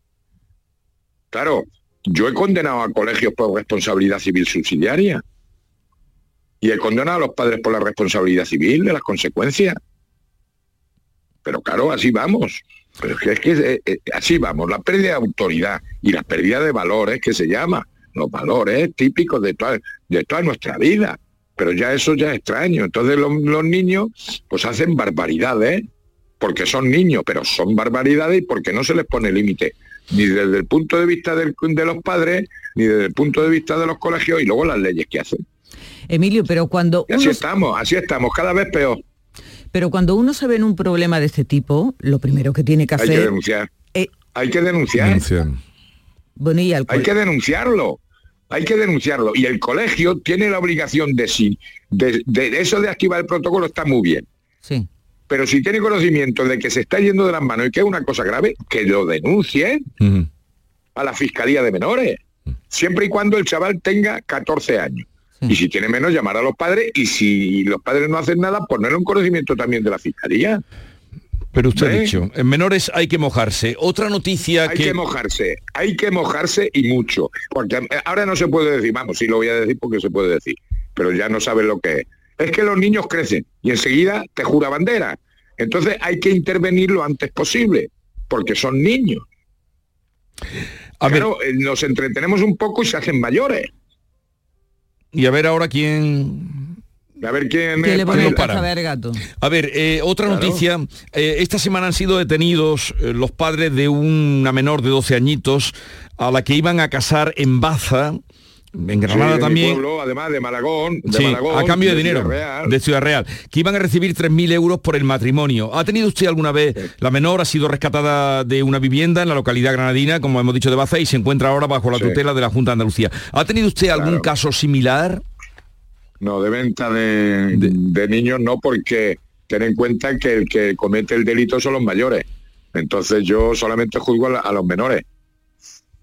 Claro, yo he condenado a colegios por responsabilidad civil subsidiaria. Y he condenado a los padres por la responsabilidad civil de las consecuencias. Pero claro, así vamos. Pero es que, es que eh, eh, así vamos, la pérdida de autoridad y la pérdida de valores que se llama, los valores típicos de toda, de toda nuestra vida. Pero ya eso ya es extraño. Entonces los, los niños pues hacen barbaridades, porque son niños, pero son barbaridades y porque no se les pone límite, ni desde el punto de vista del- de los padres, ni desde el punto de vista de los colegios y luego las leyes que hacen. Emilio, pero cuando Y así estamos, así estamos, cada vez peor. Pero cuando uno se ve en un problema de este tipo, lo primero que tiene que Hay que hacer denunciar. eh, Hay que denunciar. Denunciar. bueno, y al Hay que denunciarlo. Hay que denunciarlo. Y el colegio tiene la obligación de sí. De, de eso de activar el protocolo está muy bien. Sí. Pero si tiene conocimiento de que se está yendo de las manos y que es una cosa grave, que lo denuncie a la Fiscalía de Menores. Siempre y cuando el chaval tenga 14 años. Y si tiene menos, llamar a los padres. Y si los padres no hacen nada, poner un conocimiento también de la Fiscalía. Pero usted ha ¿Eh? dicho, en menores hay que mojarse. Otra noticia Hay que... que mojarse, hay que mojarse y mucho. Porque eh, ahora no se puede decir, vamos, sí lo voy a decir porque se puede decir, pero ya no saben lo que es. Es que los niños crecen y enseguida te jura bandera. Entonces hay que intervenir lo antes posible. porque son niños. Claro, eh, nos entretenemos un poco y se hacen mayores. Y a ver ahora quién... A ver quién, le pone el para. caza al gato. A ver, eh, otra Claro. noticia. Eh, esta semana han sido detenidos eh, los padres de una menor de 12 añitos a la que iban a casar en Baza, en Granada Sí, también. pueblo, además de Malagón, de Sí, Malagón, a cambio de, dinero Ciudad de Ciudad Real, que iban a recibir 3.000 euros por el matrimonio. ¿Ha tenido usted alguna vez, la menor ha sido rescatada de una vivienda en la localidad granadina, como hemos dicho, de Baza, y se encuentra ahora bajo la Sí. tutela de la Junta de Andalucía? ¿Ha tenido usted algún caso similar? No, de venta de, de niños no, porque ten en cuenta que el que comete el delito son los mayores. Entonces yo solamente juzgo a, la- a los menores.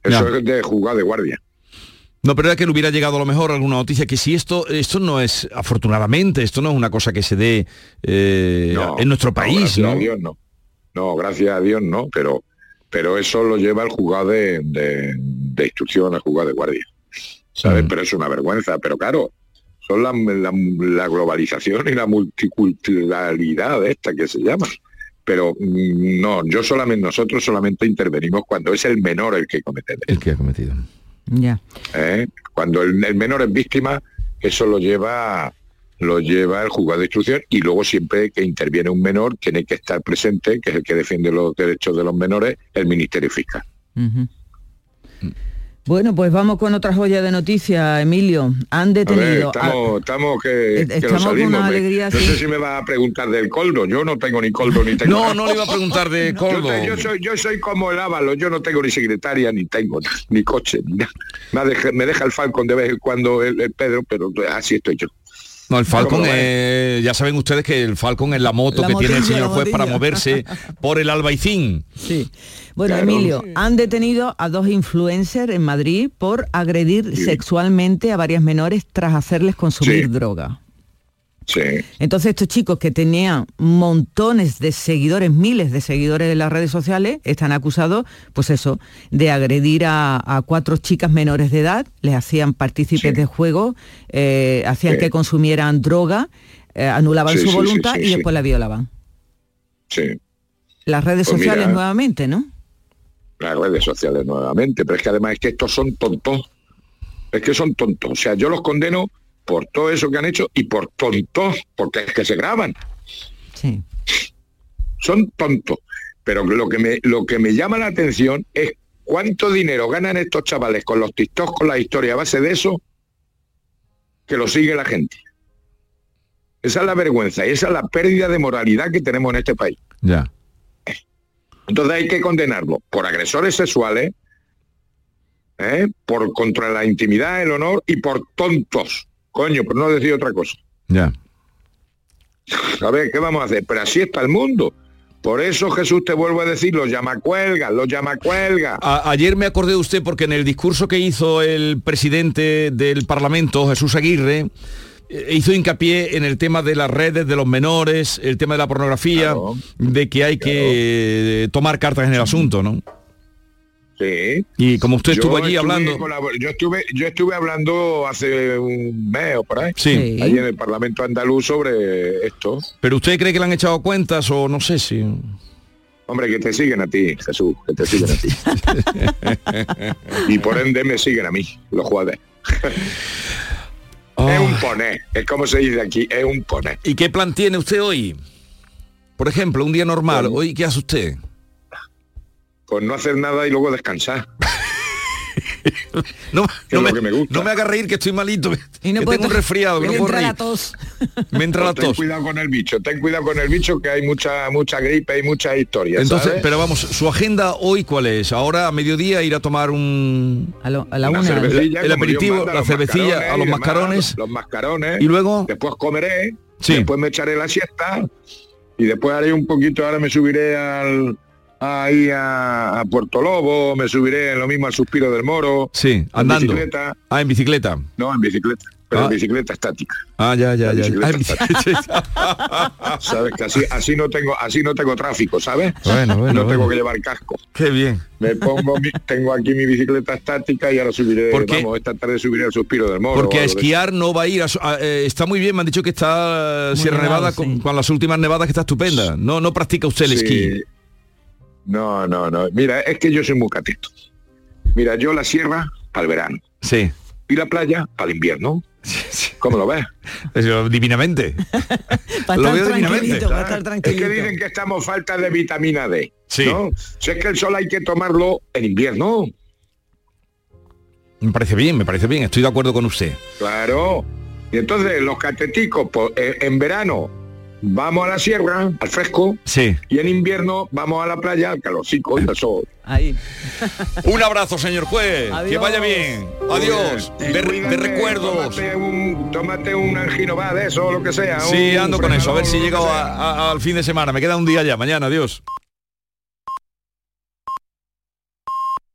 Eso Ya. es de juzgar de guardia. No, pero era que le hubiera llegado a lo mejor alguna noticia que si esto, esto no es, afortunadamente, esto no es una cosa que se dé eh, No, en nuestro no, país, gracias ¿no? a Dios no. No, gracias a Dios no, pero pero eso lo lleva el juzgado de, de, de instrucción, el juzgado de guardia. ¿Sabes? Mm. Pero es una vergüenza. Pero claro, son la, la- la globalización y la multiculturalidad esta que se llama. Pero mm, no, yo solamente, nosotros solamente intervenimos cuando es el menor el que comete el El que ha cometido. Ya. ¿eh? Cuando el, el menor es víctima, eso lo lleva lo lleva el juzgado de instrucción y luego siempre que interviene un menor tiene que estar presente, que es el que defiende los derechos de los menores, el Ministerio Fiscal. Bueno, pues vamos con otra joya de noticias, Emilio. Han A ver, detenido... a- estamos, estamos que, Eh, que nos estamos con una Me- no sí. sé si me vas a preguntar del coldo. Yo no tengo ni coldo ni tengo. No, nada. no le iba a preguntar de coldo. yo soy, yo soy como el Ávalo, yo no tengo ni secretaria, ni tengo ni coche, ni nada. Me deja, me deja el Falcon de vez en cuando el, el Pedro, pero así estoy yo. No, el Falcon, eh, ya saben ustedes que el Falcon es la moto La que tiene el señor juez para moverse por el Albaicín. Sí. Bueno, Claro. Emilio, han detenido a dos influencers en Madrid por agredir sexualmente a varias menores tras hacerles consumir Sí. droga. Sí. Entonces estos chicos que tenían montones de seguidores, miles de seguidores en las redes sociales, están acusados, pues eso, de agredir a, a cuatro chicas menores de edad, les hacían partícipes de juego, eh, hacían Sí. que consumieran droga, eh, anulaban su voluntad y después la violaban. Sí. Las redes Pues sociales mira. nuevamente, ¿no? las redes sociales nuevamente, pero es que además es que estos son tontos. Es que son tontos. O sea, yo los condeno por todo eso que han hecho y por tontos, porque es que se graban. Sí. Son tontos. Pero lo que me, lo que me llama la atención es cuánto dinero ganan estos chavales con los TikToks, con la historia a base de eso, que lo sigue la gente. Esa es la vergüenza y esa es la pérdida de moralidad que tenemos en este país. Ya. Entonces hay que condenarlo por agresores sexuales, ¿eh? por contra la intimidad, el honor y por tontos. Coño, por no decir otra cosa. Ya. A ver, ¿qué vamos a hacer? Pero así está el mundo. Por eso Jesús te vuelvo a decir, los llamacuelgas, los llamacuelgas. A- ayer me acordé de usted porque en el discurso que hizo el presidente del Parlamento, Jesús Aguirre, eh, hizo hincapié en el tema de las redes, de los menores, el tema de la pornografía, de que hay que eh, tomar cartas en el asunto, ¿no? Sí. Y como usted Yo estuvo allí estuve hablando... Yo estuve, yo estuve hablando hace un mes o por ahí, Sí. Allí en el Parlamento andaluz sobre esto. ¿Pero usted cree que le han echado cuentas o no sé si... Hombre, que te siguen a ti, Jesús, que te siguen a ti. y por ende me siguen a mí, los jugadores. Es un poné, es como se dice aquí, es un poné. ¿Y qué plan tiene usted hoy? Por ejemplo, un día normal, ¿hoy qué hace usted? Pues no hacer nada y luego descansar. No, no me, me no me haga reír que estoy malito, Y no que tengo un resfriado, que le no puedo entra la reír. tos. Me entra la Pues ten tos. cuidado con el bicho, ten cuidado con el bicho que hay mucha mucha gripe y muchas historias. Entonces, ¿sabes? pero vamos, su agenda hoy cuál es? Ahora a mediodía ir a tomar un a, la Una el aperitivo, manda, la cervecilla, a los demás, mascarones. los mascarones. Y luego Después comeré, Sí. después me echaré la siesta y después haré un poquito, ahora me subiré al ahí a, a Puerto Lobo, me subiré lo mismo al Suspiro del Moro. Sí, en andando. bicicleta. Ah, en bicicleta. No, en bicicleta, pero Ah. en bicicleta estática. Ah, ya, ya, ya. Ah, en bicicleta. sabes que así, así no tengo así no tengo tráfico, ¿sabes? Bueno, bueno, no bueno. tengo que llevar casco. Qué bien. Me pongo mi- tengo aquí mi bicicleta estática y ahora subiré, ¿Por qué? vamos, esta tarde subiré al Suspiro del Moro. Porque a esquiar no va a ir. a eh, está muy bien, me han dicho que está Sierra nevado, Nevada con, con las últimas nevadas que está estupenda. No, no practica usted el Sí. esquí. No, no, no. Mira, es que yo soy muy catito. Mira, yo la sierra para el verano. Sí. Y la playa para el invierno. ¿Cómo lo ves? Eso, divinamente. Lo veo divinamente. Es que dicen que estamos falta de vitamina D. Sí. ¿no? Si es que el sol hay que tomarlo en invierno. Me parece bien, me parece bien, estoy de acuerdo con usted. Claro. Y entonces los cateticos pues, eh, en verano vamos a la sierra, al fresco, Sí. y en invierno vamos a la playa, al calorcico y al sol. Ahí. Un abrazo, señor juez. Que vaya bien. Adiós. De, recuerdos. Tómate un, tómate un de eso o lo que sea. Sí, un ando con eso. A ver si llego a- a- al fin de semana. Me queda un día ya. Mañana, adiós.